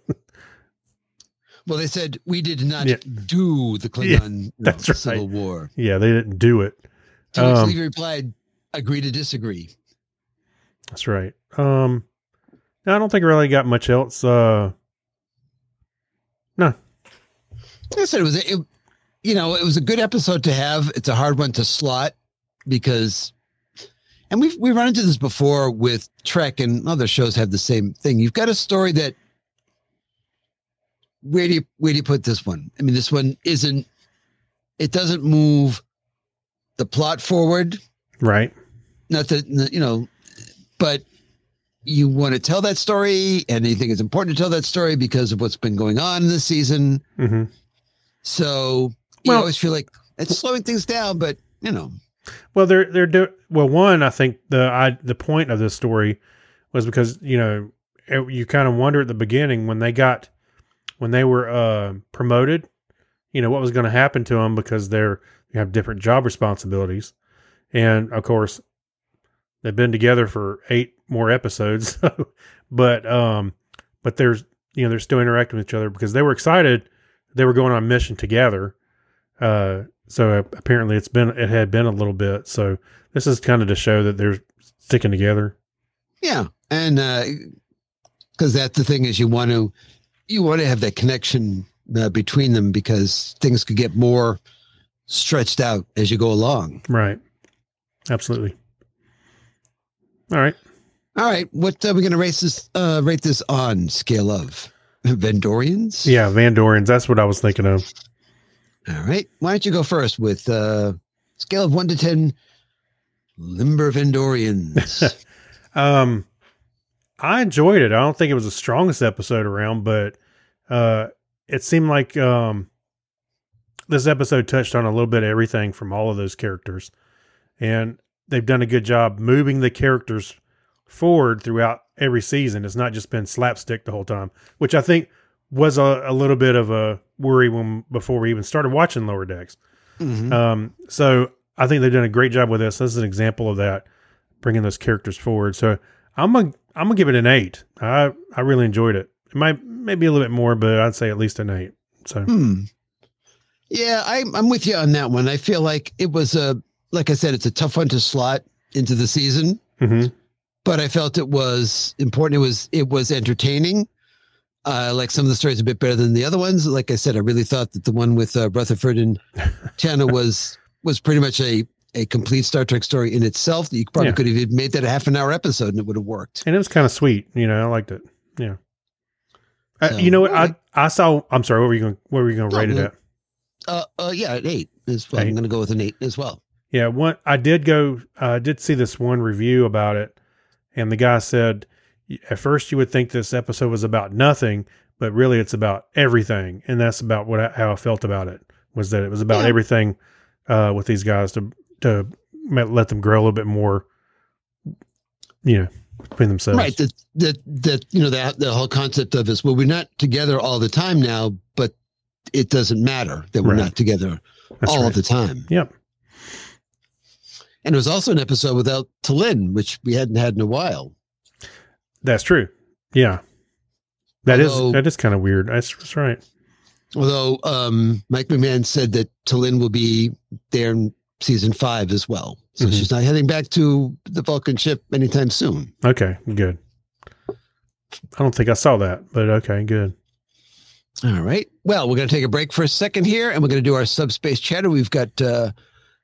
Speaker 1: Well, they said we did not
Speaker 2: Yeah.
Speaker 1: do the Klingon you know,
Speaker 2: that's right.
Speaker 1: Civil War.
Speaker 2: Yeah, they didn't do it.
Speaker 1: To which
Speaker 2: Um,
Speaker 1: Levy replied, "Agree to disagree."
Speaker 2: That's right. Um, I don't think I really got much else. Uh, no.
Speaker 1: I said it was, a, it, you know, it was a good episode to have. It's a hard one to slot because, and we've we run into this before with Trek and other shows have the same thing. You've got a story that where do you where do you put this one? I mean, this one isn't. It doesn't move the plot forward.
Speaker 2: Right.
Speaker 1: Not that you know, but you want to tell that story, and you think it's important to tell that story because of what's been going on this season.
Speaker 2: hmm
Speaker 1: So you
Speaker 2: Well-
Speaker 1: always feel like it's slowing things down, but you know,
Speaker 2: Well, they're they're do- well. One, I think the I the point of this story was because you know it- you kind of wonder at the beginning when they got when they were uh, promoted, you know what was going to happen to them because they're they have different job responsibilities, and of course they've been together for eight more episodes, but um, but there's you know they're still interacting with each other because they were excited they were going on a mission together. Uh, so apparently it's been it had been a little bit. So this is kind of to show that they're sticking together.
Speaker 1: yeah, and because that's the thing is you want to you want to have that connection uh, between them because things could get more stretched out as you go along.
Speaker 2: Right. Absolutely. All right.
Speaker 1: All right, what are we going to rate this? Uh, rate this on scale of Vendorians?
Speaker 2: Yeah, Van Dorians. That's what I was thinking of.
Speaker 1: All right. Why don't you go first with uh, scale of one to ten? Limber Vendorians.
Speaker 2: Um, I enjoyed it. I don't think it was the strongest episode around, but uh, it seemed like um, this episode touched on a little bit of everything from all of those characters, and they've done a good job moving the characters forward throughout every season. It's not just been slapstick the whole time, which I think was a, a little bit of a worry when before we even started watching Lower Decks.
Speaker 1: Mhm.
Speaker 2: Um, so I think they've done a great job with this. This is an example of that, bringing those characters forward. So I'm gonna I'm gonna give it an eight. I I really enjoyed it. It might maybe a little bit more, but I'd say at least an eight. So
Speaker 1: Hmm. Yeah, I'm I'm with you on that one. I feel like it was a like I said, it's a tough one to slot into the season,
Speaker 2: mhm.
Speaker 1: But I felt it was important. It was it was entertaining. Uh, like some of the stories a bit better than the other ones. Like I said, I really thought that the one with uh, Rutherford and T'Ana was was pretty much a a complete Star Trek story in itself. That you probably
Speaker 2: Yeah.
Speaker 1: could have made that a half an hour episode and it would have worked.
Speaker 2: and it was kind of sweet. You know, I liked it. Yeah. Uh,
Speaker 1: So,
Speaker 2: you know what?
Speaker 1: alright.
Speaker 2: I I saw. I'm sorry. What were you going? What were you going to
Speaker 1: No,
Speaker 2: rate it at?
Speaker 1: Uh, uh yeah, an eight as well.
Speaker 2: Eight.
Speaker 1: I'm going to go with an eight as well.
Speaker 2: Yeah, one I did go. I did see this one review about it, and the guy said at first you would think this episode was about nothing, but really it's about everything, and that's about what I, how I felt about it. Was that it was about
Speaker 1: Yeah.
Speaker 2: everything uh, with these guys to to let them grow a little bit more, you know, between themselves.
Speaker 1: Right. That that that you know that the whole concept of is well, we're not together all the time now, but it doesn't matter that we're
Speaker 2: Right.
Speaker 1: not together
Speaker 2: That's
Speaker 1: all
Speaker 2: right.
Speaker 1: the time.
Speaker 2: Yep.
Speaker 1: And it was also an episode without T'Lyn, which we hadn't had in a while.
Speaker 2: That's true. Yeah. That is
Speaker 1: Although-
Speaker 2: that is kind of weird. That's, that's right.
Speaker 1: Although um, Mike McMahan said that T'Lyn will be there in season five as well, so
Speaker 2: Mhm.
Speaker 1: she's not heading back to the Vulcan ship anytime soon.
Speaker 2: Okay, good. I don't think I saw that, but okay, good.
Speaker 1: All right. Well, we're going to take a break for a second here, and we're going to do our subspace chatter. We've got uh,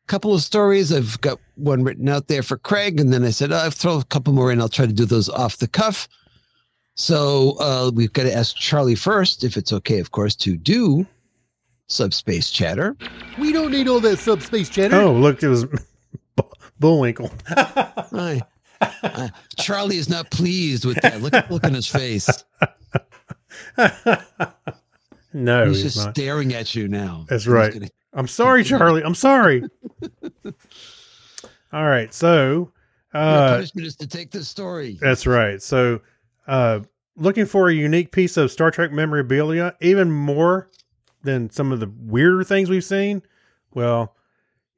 Speaker 1: couple of stories. I've got one written out there for Craig, and then I said oh, I'll throw a couple more in. I'll try to do those off the cuff. So uh, we've got to ask Charlie first, if it's okay, of course, to do subspace chatter.
Speaker 3: We don't need all that subspace chatter.
Speaker 2: Oh, look, it was Bullwinkle.
Speaker 1: Hi. Uh, Charlie is not pleased with that. Look, at look in his face.
Speaker 2: no,
Speaker 1: He's
Speaker 2: he's
Speaker 1: just
Speaker 2: not.
Speaker 1: staring at you now.
Speaker 2: That's
Speaker 1: He's
Speaker 2: right.
Speaker 1: gonna-
Speaker 2: I'm sorry, Charlie. I'm sorry. All right, so
Speaker 1: Your
Speaker 2: uh,
Speaker 1: punishment is to take this story.
Speaker 2: that's right. So, uh, looking for a unique piece of Star Trek memorabilia, even more than some of the weirder things we've seen. Well,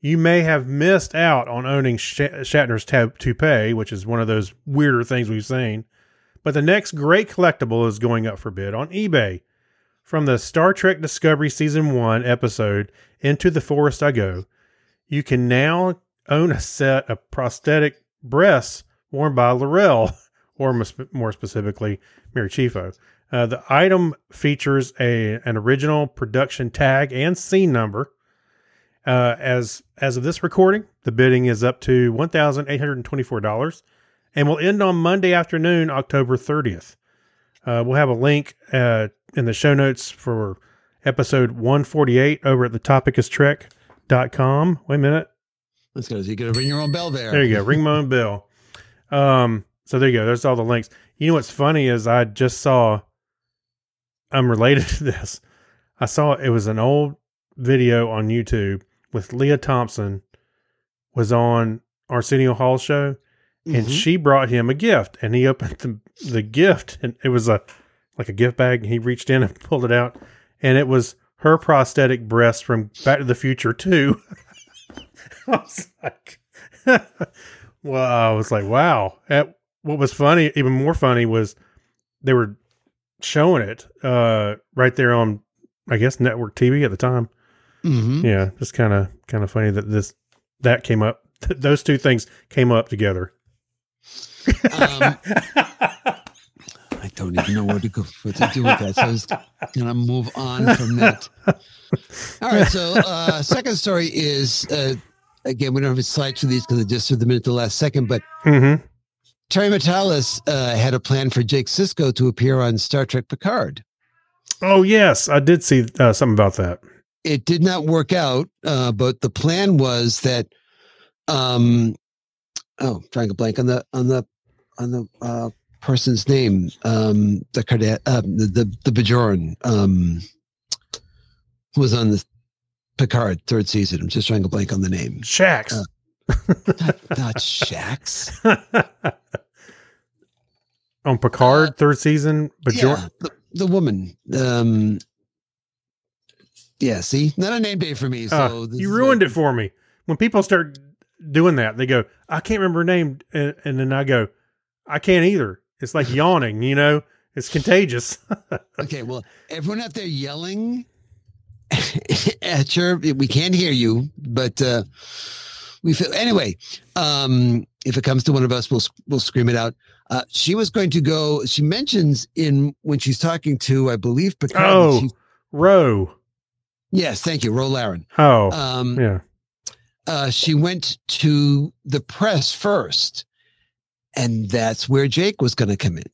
Speaker 2: you may have missed out on owning Sh- Shatner's tab- toupee, which is one of those weirder things we've seen. But the next great collectible is going up for bid on eBay. From the Star Trek Discovery Season 1 episode Into the Forest I Go, you can now own a set of prosthetic breasts worn by L'Rell, or more specifically, Mary Chieffo. Uh, the item features a an original production tag and scene number. Uh, as as of this recording, the bidding is up to one thousand eight hundred twenty four dollars, and will end on Monday afternoon, October thirtieth. Uh, we'll have a link uh, in the show notes for episode 148 over at the topicistrek.com. Wait a minute.
Speaker 1: Let's go. So you to ring your own bell there.
Speaker 2: There you go. Ring my own bell. Um, so there you go. There's all the links. You know what's funny is I just saw. I'm related to this. I saw it was an old video on YouTube with Lea Thompson was on Arsenio Hall show, and
Speaker 1: Mhm.
Speaker 2: she brought him a gift, and he opened the the gift, and it was a like a gift bag, and he reached in and pulled it out, and it was her prosthetic breast from Back to the Future Two. I was like, well, I was like, wow. That- what was funny, even more funny, was they were showing it uh, right there on, I guess, network TV at the time.
Speaker 1: Mhm.
Speaker 2: Yeah, just kind of kind of funny that this that came up. those two things came up together.
Speaker 1: Um, I don't even know where to go, what to do with that. So I was gonna move on from that. All right. So uh, second story is uh, again we don't have a slides for these because I just threw them in at the last second, but
Speaker 2: mm-hmm.
Speaker 1: Terry Matalas uh, had a plan for Jake Sisko to appear on Star Trek Picard.
Speaker 2: Oh yes, I did see uh, something about that.
Speaker 1: It did not work out, uh, but the plan was that. Um, oh, trying to blank on the on the on the uh, person's name. Um, the Carda- uh, the the, the Bajoran um, who was on the Picard third season. I'm just trying to blank on the name.
Speaker 2: Shax.
Speaker 1: Uh, Not, not Shax.
Speaker 2: on Picard third season, but
Speaker 1: yeah, the, the woman. Um, yeah, see, not a name day for me. So this
Speaker 2: you ruined
Speaker 1: like-
Speaker 2: it for me. When people start doing that, they go, "I can't remember her name," and, and then I go, "I can't either." It's like yawning, you know. It's contagious.
Speaker 1: Okay, well, everyone out there yelling at your, we can't hear you, but uh, we feel anyway. Um, if it comes to one of us, we'll we'll scream it out. Uh, she was going to go. She mentions in when she's talking to, I believe, Picard.
Speaker 2: Oh.
Speaker 1: she-
Speaker 2: Ro.
Speaker 1: yes, thank you, Ro Laren.
Speaker 2: Oh,
Speaker 1: Um,
Speaker 2: yeah.
Speaker 1: uh, she went to the press first, and that's where Jake was going to come in.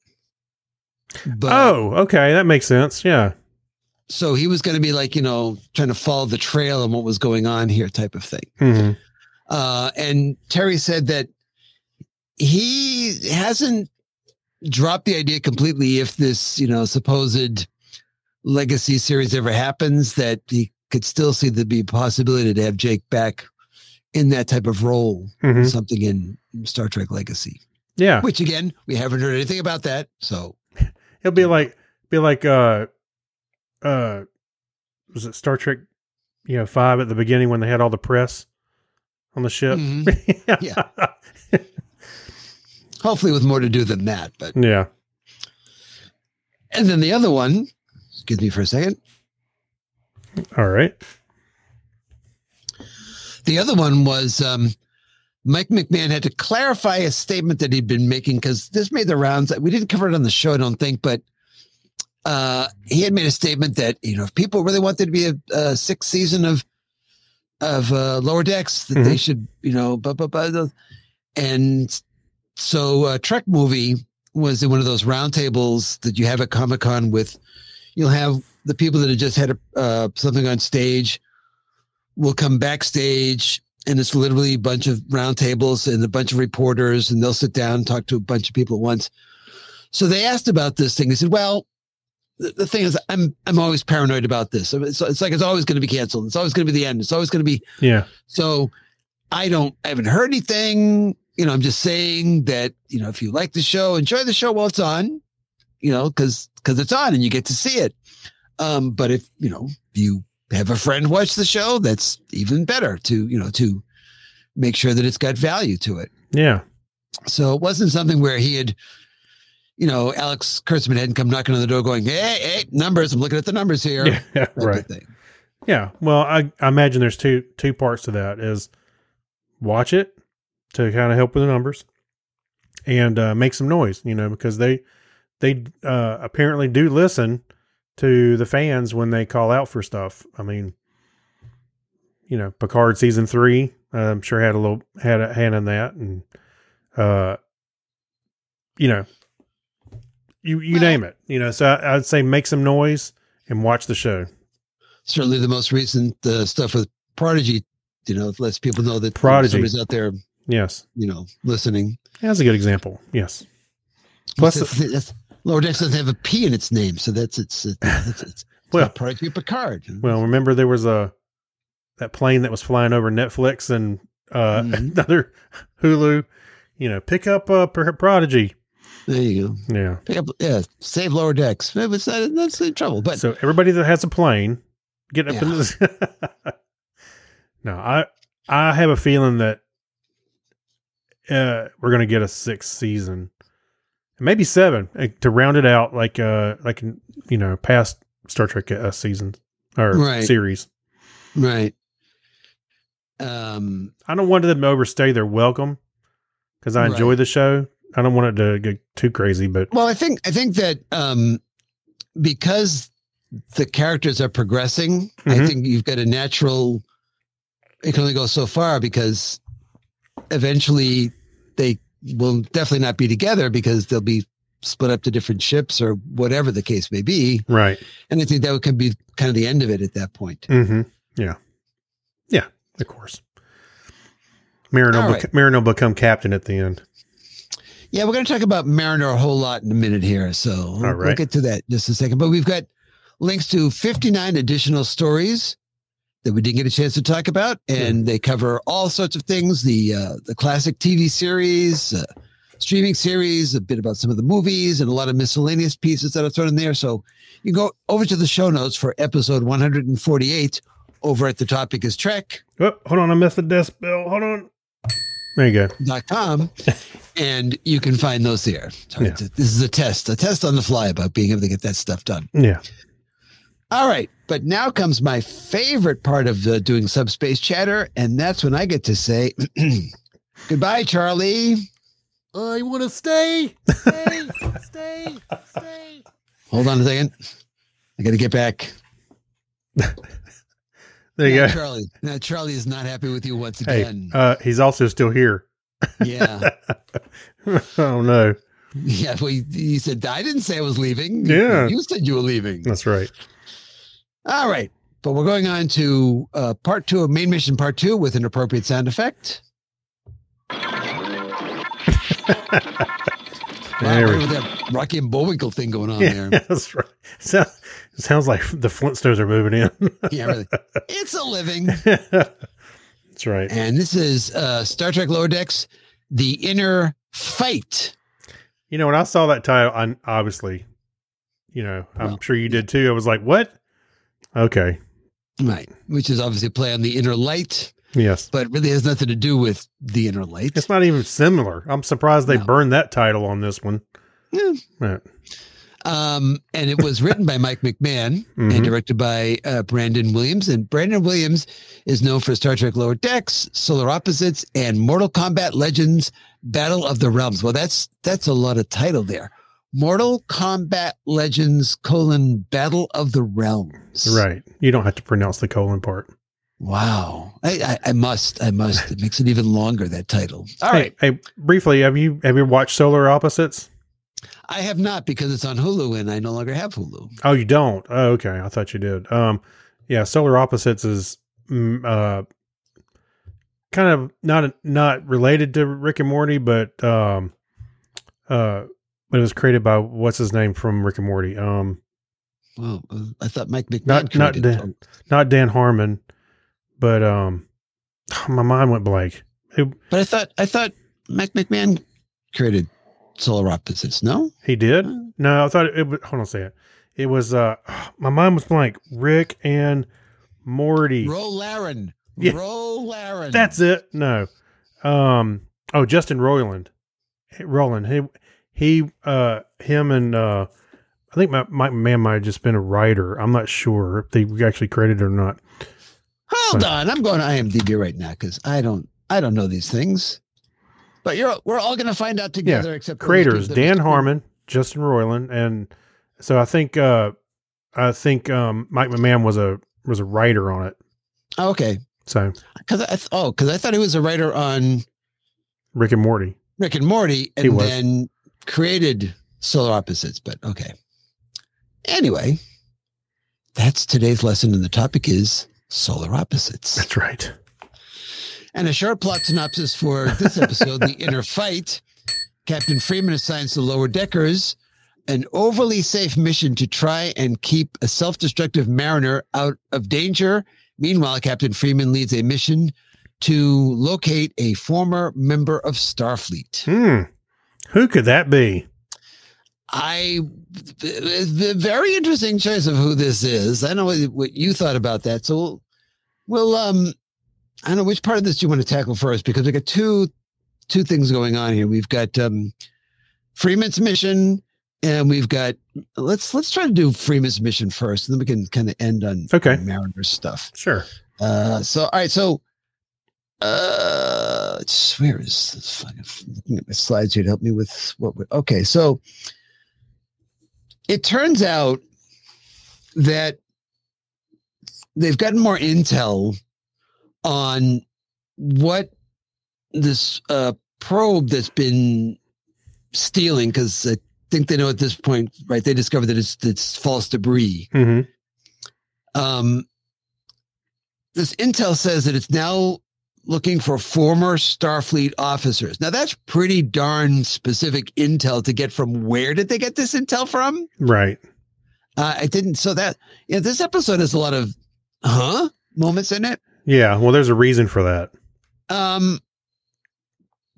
Speaker 1: But,
Speaker 2: oh, okay, that makes sense. Yeah.
Speaker 1: so he was going to be like you know trying to follow the trail and what was going on here type of thing
Speaker 2: hmm
Speaker 1: uh and terry said that he hasn't dropped the idea completely if this you know supposed legacy series ever happens that he could still see the be possibility to have jake back in that type of role
Speaker 2: hmm
Speaker 1: something in star trek legacy
Speaker 2: Yeah.
Speaker 1: which again we haven't heard anything about that so
Speaker 2: It'll be like be like uh uh was it Star Trek you know 5 at the beginning when they had all the press on the ship.
Speaker 1: Mhm. Yeah. hopefully with more to do than that but
Speaker 2: yeah.
Speaker 1: And then the other one, excuse me for a second.
Speaker 2: All right.
Speaker 1: The other one was um, Mike McMahan had to clarify a statement that he'd been making because this made the rounds. We didn't cover it on the show, I don't think, but uh, he had made a statement that you know if people really wanted to be a, a sixth season of of uh, Lower Decks, that they should you know, blah, blah, blah, blah. and so uh, TrekMovie was in one of those roundtables that you have at Comic Con with. You'll have the people that have just had a, uh, something on stage will come backstage and it's literally a bunch of roundtables and a bunch of reporters and they'll sit down and talk to a bunch of people at once. So they asked about this thing. They said, well, the, the thing is, I'm, I'm always paranoid about this. It's, it's like, it's always going to be canceled. It's always going to be the end. It's always going to be,
Speaker 2: Yeah.
Speaker 1: so I don't, I haven't heard anything. You know, I'm just saying that, you know, if you like the show, enjoy the show while it's on, you know, cause, cause it's on and you get to see it. Um, but if, you know, you have a friend watch the show, that's even better to, you know, to make sure that it's got value to it.
Speaker 2: Yeah.
Speaker 1: So it wasn't something where he had, you know, Alex Kurtzman hadn't come knocking on the door going, Hey, hey, numbers. I'm looking at the numbers here.
Speaker 2: Yeah. Right. Yeah. Well, I, I imagine there's two two parts to that is watch it to kind of help with the numbers and uh, make some noise, you know, because they they uh, apparently do listen to the fans when they call out for stuff. I mean, you know, Picard season three, uh, I'm sure had a little had a hand in that, and uh, you know, you you
Speaker 1: Well-
Speaker 2: name it. You know, so I, I'd say make some noise and watch the show.
Speaker 1: Certainly, the most recent uh, stuff with Prodigy, you know, lets people know that
Speaker 2: Prodigy.
Speaker 1: is out there,
Speaker 2: Yes,
Speaker 1: you know, listening.
Speaker 2: that's a good example. Yes. Plus,
Speaker 1: Plus, that's, that's, Lower Decks doesn't have a P in its name, so that's it's it's, it's, it's
Speaker 2: Well-
Speaker 1: not Prodigy Picard.
Speaker 2: well, remember there was a that plane that was flying over Netflix and uh,
Speaker 1: Mhm.
Speaker 2: another Hulu. You know, pick up uh, Pro- Prodigy.
Speaker 1: there you go.
Speaker 2: Yeah.
Speaker 1: Pick up, yeah, save Lower Decks. It was uh, that's in trouble, but
Speaker 2: so everybody that has a plane, get up
Speaker 1: Yeah.
Speaker 2: this. no, I I have a feeling that uh, we're gonna get a sixth season, maybe seven uh, to round it out, like uh like you know past Star Trek uh, seasons or
Speaker 1: Right.
Speaker 2: series.
Speaker 1: right. Um,
Speaker 2: I don't want them to overstay their welcome because I enjoy
Speaker 1: Right.
Speaker 2: the show. I don't want it to get too crazy, but
Speaker 1: Well, I think I think that um, because the characters are progressing, I
Speaker 2: Mhm.
Speaker 1: think you've got a natural. It can only go so far because eventually they will definitely not be together because they'll be split up to different ships or whatever the case may be.
Speaker 2: right.
Speaker 1: And I think that could be kind of the end of it at that point.
Speaker 2: Mm-hmm. Yeah. Yeah, of course. Marin will,
Speaker 1: All
Speaker 2: bec- Marin will become captain at the end.
Speaker 1: Yeah, we're going to talk about Mariner a whole lot in a minute here. So we'll, we'll get to that in just a second. But we've got links to 59 additional stories that we didn't get a chance to talk about. And they cover all sorts of things the, uh, the classic TV series, uh, streaming series, a bit about some of the movies, and a lot of miscellaneous pieces that are thrown in there. So you can go over to the show notes for episode 148 over at the topic is Trek.
Speaker 2: Oh, hold on, I missed the decibel. Hold on. There you go.
Speaker 1: dot com and you can find those there. Sorry,
Speaker 2: Yeah.
Speaker 1: This is a test, a test on the fly about being able to get that stuff done.
Speaker 2: Yeah.
Speaker 1: All right. But now comes my favorite part of uh, doing subspace chatter. And that's when I get to say goodbye, Charlie.
Speaker 3: I want to stay, stay, stay, stay.
Speaker 1: Hold on a second. I got to get back.
Speaker 2: There you
Speaker 1: Now,
Speaker 2: go.
Speaker 1: Charlie. Now, Charlie is not happy with you once
Speaker 2: Hey,
Speaker 1: again.
Speaker 2: uh, he's also still here.
Speaker 1: yeah.
Speaker 2: oh no.
Speaker 1: Yeah. Well, he, he said, I didn't say I was leaving.
Speaker 2: Yeah.
Speaker 1: You said you were leaving.
Speaker 2: That's right.
Speaker 1: All right. But we're going on to uh, part two of main mission part two with an appropriate sound effect. Wow,
Speaker 2: There
Speaker 1: what with that Rocky and Bullwinkle thing going on
Speaker 2: Yeah,
Speaker 1: there.
Speaker 2: that's right. So, it sounds like the Flintstones are moving in.
Speaker 1: Yeah, really. It's a living.
Speaker 2: that's right.
Speaker 1: And this is uh, Star Trek Lower Decks, The Inner Fight.
Speaker 2: You know, when I saw that title, I obviously, you know, I'm
Speaker 1: Well,
Speaker 2: sure you did too. I was like, what? Okay.
Speaker 1: Right. Which is obviously a play on the inner light,
Speaker 2: Yes.
Speaker 1: but really has nothing to do with the inner light.
Speaker 2: It's not even similar. I'm surprised they
Speaker 1: No.
Speaker 2: burned that title on this one.
Speaker 1: Yeah.
Speaker 2: Yeah.
Speaker 1: Um, and it was written by Mike McMahan
Speaker 2: Mhm.
Speaker 1: and directed by uh, Brandon Williams. And Brandon Williams is known for Star Trek Lower Decks, Solar Opposites, and Mortal Kombat Legends: Battle of the Realms. Well, that's that's a lot of title there. Mortal Kombat Legends: colon Battle of the Realms.
Speaker 2: Right. You don't have to pronounce the colon part.
Speaker 1: Wow. I, I, I must. I must. It makes it even longer. That title. All
Speaker 2: hey,
Speaker 1: right.
Speaker 2: Hey, briefly, have you have you watched Solar Opposites?
Speaker 1: I have not because it's on Hulu and I no longer have Hulu.
Speaker 2: Oh, you don't? Oh, okay. I thought you did. Um, yeah, Solar Opposites is mm, uh, kind of not not related to Rick and Morty, but um, uh, but it was created by what's his name from Rick and Morty. Um,
Speaker 1: Well, uh, I thought Mike McMahan
Speaker 2: Not- not Dan. not Dan Harmon, but um, my mind went blank. It,
Speaker 1: But I thought I thought Mike McMahan created Solar Opposites. No,
Speaker 2: he did. No, I thought it, was. Hold on a second. It was uh, my mind was blank. Rick and Morty.
Speaker 1: Ro Laren.
Speaker 2: Yeah.
Speaker 1: Ro Laren.
Speaker 2: That's it. No. Um. Oh, Justin Roiland. Roland. He he. Uh. Him and uh. I think my my man might have just been a writer. I'm not sure if they actually credited or not.
Speaker 1: Hold
Speaker 2: But-
Speaker 1: on, I'm going to IMDb right now because I don't I don't know these things. But you're we're all going to find out together. Except for
Speaker 2: Creators: Dan Harmon, Justin Roiland, and so I think uh, I think um, Mike McMahan was a was a writer on it.
Speaker 1: Oh, okay,
Speaker 2: So
Speaker 1: because I th- oh because I thought he was a writer on
Speaker 2: Rick and Morty.
Speaker 1: Rick and Morty and then created solar opposites, but okay. Anyway, that's today's lesson, and the topic is solar opposites.
Speaker 2: That's right.
Speaker 1: And a short plot synopsis for this episode The Inner Fight. Captain Freeman assigns the lower deckers an overly safe mission to try and keep a self destructive mariner out of danger. Meanwhile, Captain Freeman leads a mission to locate a former member of Starfleet.
Speaker 2: Hmm. Who could that be?
Speaker 1: I, the very interesting choice of who this is. I know what, what you thought about that. So we'll, we'll, um, I don't know which part of this do you want to tackle first because we got two, two things going on here. We've got, um, Freeman's mission and we've got, let's, let's try to do Freeman's mission first and then we can kind of end on
Speaker 2: Okay.
Speaker 1: Mariner's stuff.
Speaker 2: Sure.
Speaker 1: Uh, so, all right. So, uh, it's- where is this? Fucking looking at my slides here to help me with what We're, okay. So, it turns out that they've gotten more intel on what this uh, probe that's been stealing, because I think they know at this point, right? They discovered that it's, it's false debris
Speaker 2: hmm
Speaker 1: um, this intel says that it's now looking for former Starfleet officers. Now that's pretty darn specific intel to get from where did they get this intel from?
Speaker 2: Right.
Speaker 1: Uh, I didn't. So that yeah, this episode has a lot of huh moments in it.
Speaker 2: Yeah. Well, there's a reason for that.
Speaker 1: Um,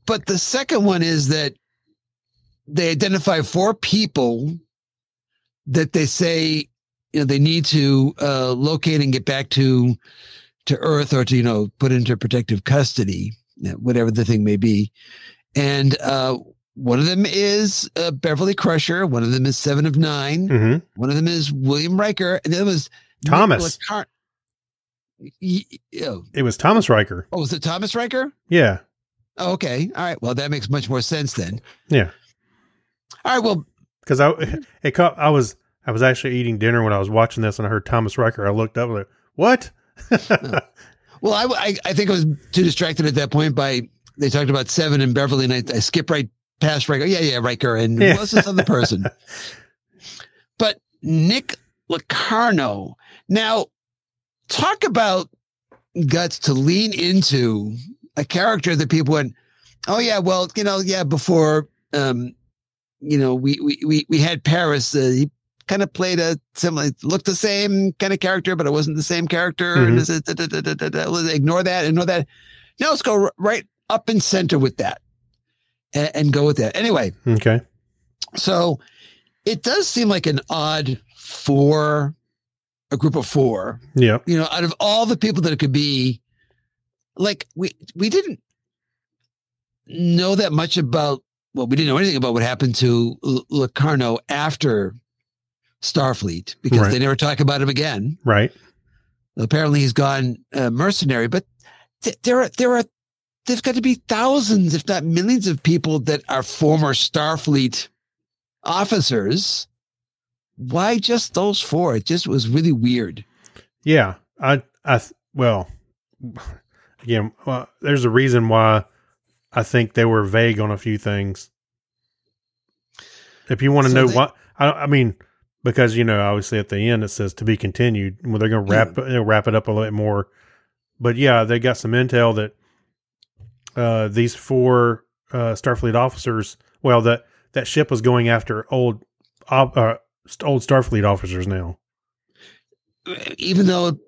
Speaker 1: but the second one is that they identify four people that they say you know they need to uh, locate and get back to to Earth or to you know put into protective custody, whatever the thing may be. And uh, one of them is uh, Beverly Crusher. One of them is Seven of 9
Speaker 2: hmm
Speaker 1: One of them is William Riker, and the other was
Speaker 2: Thomas.
Speaker 1: Y- oh,
Speaker 2: It was Thomas Riker.
Speaker 1: oh, was it Thomas Riker?
Speaker 2: Yeah.
Speaker 1: Oh, okay. All right. Well, that makes much more sense then.
Speaker 2: Yeah.
Speaker 1: All right. Well,
Speaker 2: Because I, it caught, I was, I was actually eating dinner when I was watching this, and I heard Thomas Riker. I looked up, and like, what?
Speaker 1: well, I, I, I think I was too distracted at that point by they talked about Seven and Beverly, and I, I skipped right past Riker. Yeah, yeah, Riker, and
Speaker 2: Yeah.
Speaker 1: what's this other person? but Nick Locarno. Now, talk about guts to lean into a character that people went, oh yeah, well, you know, yeah, before, um, you know, we we we we had Paris. Uh, he kind of played a similar, looked the same kind of character, but it wasn't the same character.
Speaker 2: Mhm.
Speaker 1: Let's ignore that, ignore that. Now let's go right up and center with that, and, and go with that. Anyway,
Speaker 2: Okay.
Speaker 1: so it does seem like an odd four, a group of four.
Speaker 2: Yep.
Speaker 1: You know, out of all the people that it could be, like we we didn't know that much about. Well, we didn't know anything about what happened to L- Locarno after Starfleet because
Speaker 2: Right.
Speaker 1: they never talk about him again.
Speaker 2: Right.
Speaker 1: Apparently, he's gone uh, mercenary. But th- there are there are there's got to be thousands, if not millions, of people that are former Starfleet officers. Why just those four? It just was really weird.
Speaker 2: Yeah. I, I, well, again, well, there's a reason why I think they were vague on a few things. If you want to
Speaker 1: So
Speaker 2: know
Speaker 1: they-
Speaker 2: what, I, I mean, because you know, obviously at the end it says to be continued. Well, they're going to wrap they'll wrap it up a little bit more. But yeah, they got some intel that uh, these four uh, Starfleet officers. Well, that that ship was going after old, uh, old Starfleet officers now.
Speaker 1: even though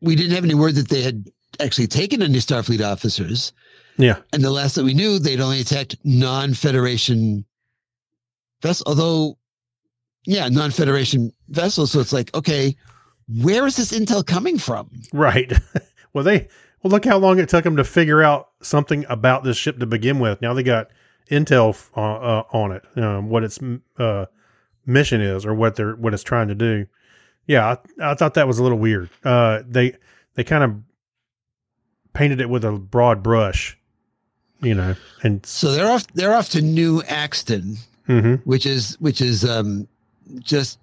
Speaker 1: we didn't have any word that they had actually taken any Starfleet officers,
Speaker 2: Yeah.
Speaker 1: and the last that we knew, they'd only attacked non-Federation vessels. Although, yeah, non-Federation vessels. So it's like, okay, where is this intel coming from?
Speaker 2: Right. well, they well look how long it took them to figure out something about this ship to begin with. Now they got intel uh, uh, on it, um, what its uh, mission is or what they're what it's trying to do. Yeah, I, I thought that was a little weird. Uh, they they kind of painted it with a broad brush, you know, and
Speaker 1: So they're off. They're off to New Axton,
Speaker 2: mhm.
Speaker 1: which is which is um, just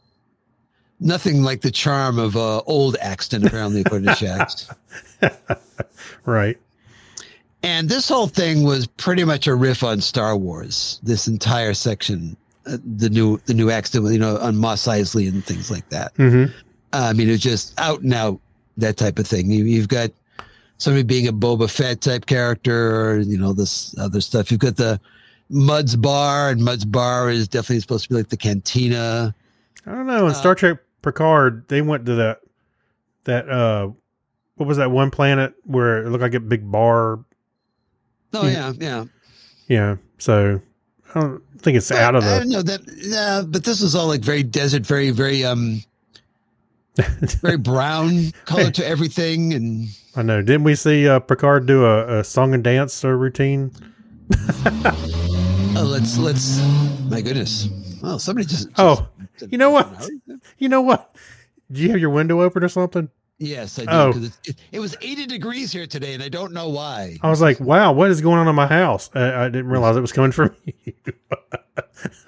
Speaker 1: nothing like the charm of uh, old Axton, apparently, according to Shax.
Speaker 2: right.
Speaker 1: And this whole thing was pretty much a riff on Star Wars. This entire section uh, the new the new accident, you know, on Mos Eisley and things like that.
Speaker 2: hmm
Speaker 1: Uh, I mean, it's just out and out that type of thing. You, you've got somebody being a Boba Fett type character, or, you know, this other stuff. You've got the Mud's Bar, and Mud's Bar is definitely supposed to be like the cantina.
Speaker 2: I don't know. In
Speaker 1: Uh,
Speaker 2: Star Trek Picard, they went to that that uh, what was that one planet where it looked like a big bar?
Speaker 1: Oh
Speaker 2: Yeah.
Speaker 1: yeah, yeah.
Speaker 2: So I don't think it's
Speaker 1: But
Speaker 2: out of
Speaker 1: I
Speaker 2: the.
Speaker 1: don't know that. Yeah, but this is all like very desert, very very um very brown color to everything, and
Speaker 2: I know. Didn't we see uh, Picard do a, a song and dance uh, routine?
Speaker 1: uh, let's let's. My goodness. Oh, somebody just.
Speaker 2: Oh, you know what? You know what? Do you have your window open or something?
Speaker 1: Yes, I do.
Speaker 2: Oh.
Speaker 1: It, it was 80 degrees here today, and I don't know why.
Speaker 2: I was like, wow, what is going on in my house? I, I didn't realize it was coming from you.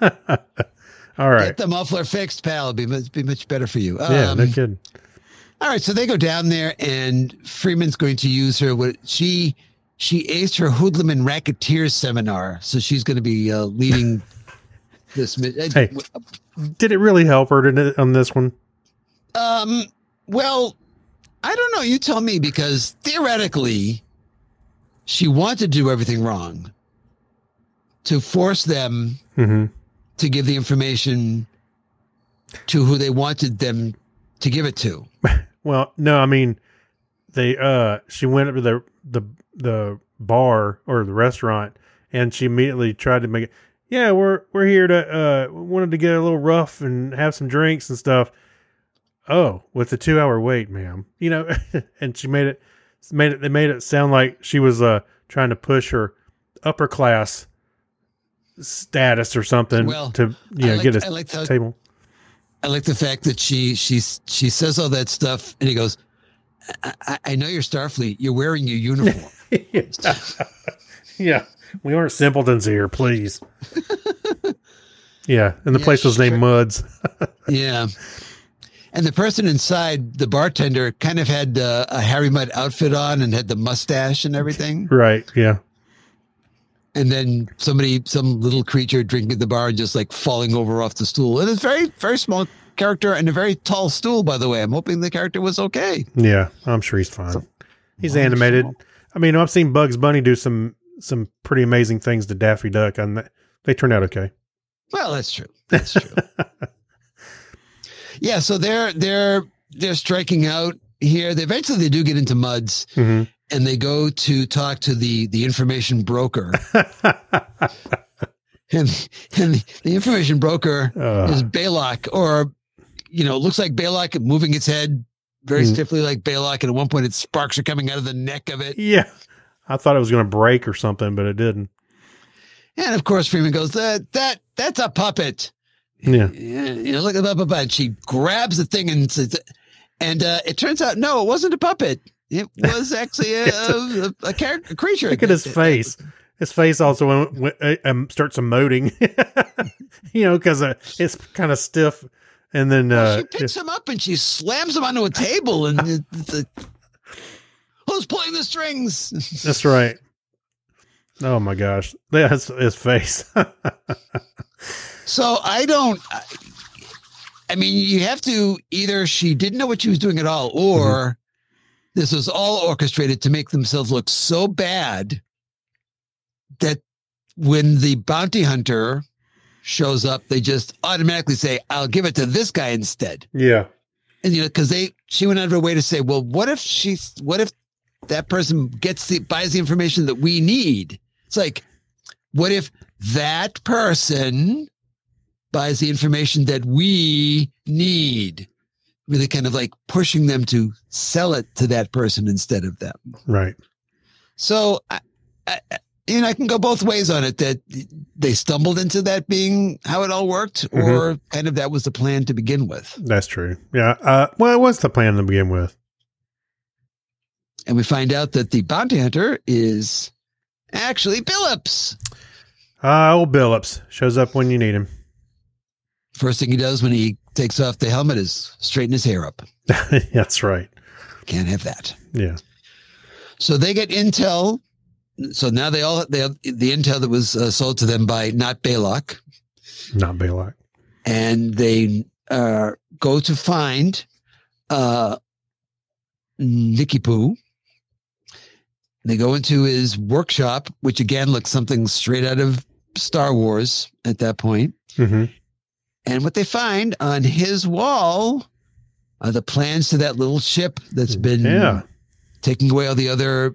Speaker 2: All right.
Speaker 1: Get the muffler fixed, pal. It'd be much, be much better for you.
Speaker 2: Yeah,
Speaker 1: Um,
Speaker 2: no kidding.
Speaker 1: all right, so they go down there, and Freeman's going to use her. What she she aced her hoodlum and racketeer seminar, so she's going to be uh, leading this. uh,
Speaker 2: Hey. Did it really help her to, on this one?
Speaker 1: Um. Well, I don't know. You tell me, because theoretically, she wanted to do everything wrong to force them
Speaker 2: hmm
Speaker 1: to give the information to who they wanted them to give it to.
Speaker 2: Well, no, I mean, they uh, she went up to the the the bar or the restaurant, and she immediately tried to make it. Yeah, we're we're here to uh wanted to get a little rough and have some drinks and stuff. Oh, with a two hour wait, ma'am. You know, and she made it made it they made it sound like she was uh trying to push her upper class status or something
Speaker 1: Well,
Speaker 2: to you know
Speaker 1: like,
Speaker 2: get a
Speaker 1: I like the
Speaker 2: table.
Speaker 1: I like the fact that she she she says all that stuff, and he goes, "I, I, know you're Starfleet. You're wearing your uniform."
Speaker 2: yeah, we aren't simpletons here, please. yeah, and the
Speaker 1: Yeah,
Speaker 2: place was named
Speaker 1: sure.
Speaker 2: Muds.
Speaker 1: yeah. And the person inside, the bartender, kind of had uh, a Harry Mudd outfit on and had the mustache and everything.
Speaker 2: right. Yeah.
Speaker 1: And then somebody, some little creature drinking at the bar, just like falling over off the stool. And it's very, very small character and a very tall stool, by the way. I'm hoping the character was okay.
Speaker 2: Yeah. I'm sure he's fine.
Speaker 1: So-
Speaker 2: he's animated. I mean, I've seen Bugs Bunny do some some pretty amazing things to Daffy Duck, and they turned out okay.
Speaker 1: Well, that's true. That's true. yeah. So they're they're they're striking out here. They eventually they do get into muds
Speaker 2: hmm
Speaker 1: and they go to talk to the the information broker. and and the information broker is
Speaker 2: uh,
Speaker 1: Balok, or you know, looks like Balok moving its head very
Speaker 2: Hmm.
Speaker 1: stiffly like Balok, and at one point its sparks are coming out of the neck of it.
Speaker 2: yeah, I thought it was going to break or something, but it didn't.
Speaker 1: And of course Freeman goes, that that that's a puppet.
Speaker 2: Yeah.
Speaker 1: You know, look at that, and she grabs the thing and says, and uh, it turns out no, it wasn't a puppet. It was actually a a, a, character, a creature.
Speaker 2: Look at his face. His face also went, went, uh, um, starts emoting, you know, because uh, it's kind of stiff. And then,
Speaker 1: Well,
Speaker 2: uh,
Speaker 1: she picks him up and she slams him onto a table, and it- a, who's pulling the strings?
Speaker 2: that's right. Oh my gosh, that's his face.
Speaker 1: So I don't. I, I mean, you have to either she didn't know what she was doing at all, or this was all orchestrated to make themselves look so bad that when the bounty hunter shows up, they just automatically say, "I'll give it to this guy instead."
Speaker 2: yeah,
Speaker 1: And you know, because they she went out of her way to say, "Well, what if she's what if that person gets the buys the information that we need?" It's like, what if that person buys the information that we need? Really, kind of like pushing them to sell it to that person instead of them.
Speaker 2: right.
Speaker 1: So, I, I, I- you know, I can go both ways on it. That they stumbled into that being how it all worked,
Speaker 2: Mhm.
Speaker 1: or kind of that was the plan to begin with.
Speaker 2: That's true. Yeah. Uh, well, it was the plan to begin with.
Speaker 1: And we find out that the bounty hunter is actually Billups.
Speaker 2: Uh, old Billups shows up when you need him.
Speaker 1: First thing he does when he takes off the helmet is straighten his hair up.
Speaker 2: That's right.
Speaker 1: Can't have that.
Speaker 2: Yeah.
Speaker 1: So they get intel. So now they all they have the intel that was uh, sold to them by not Balok.
Speaker 2: Not Balok.
Speaker 1: and they uh, go to find uh, Nicky Poo. They go into his workshop, which again looks something straight out of Star Wars at that point.
Speaker 2: hmm
Speaker 1: And what they find on his wall are the plans to that little ship that's been
Speaker 2: Yeah.
Speaker 1: taking away all the other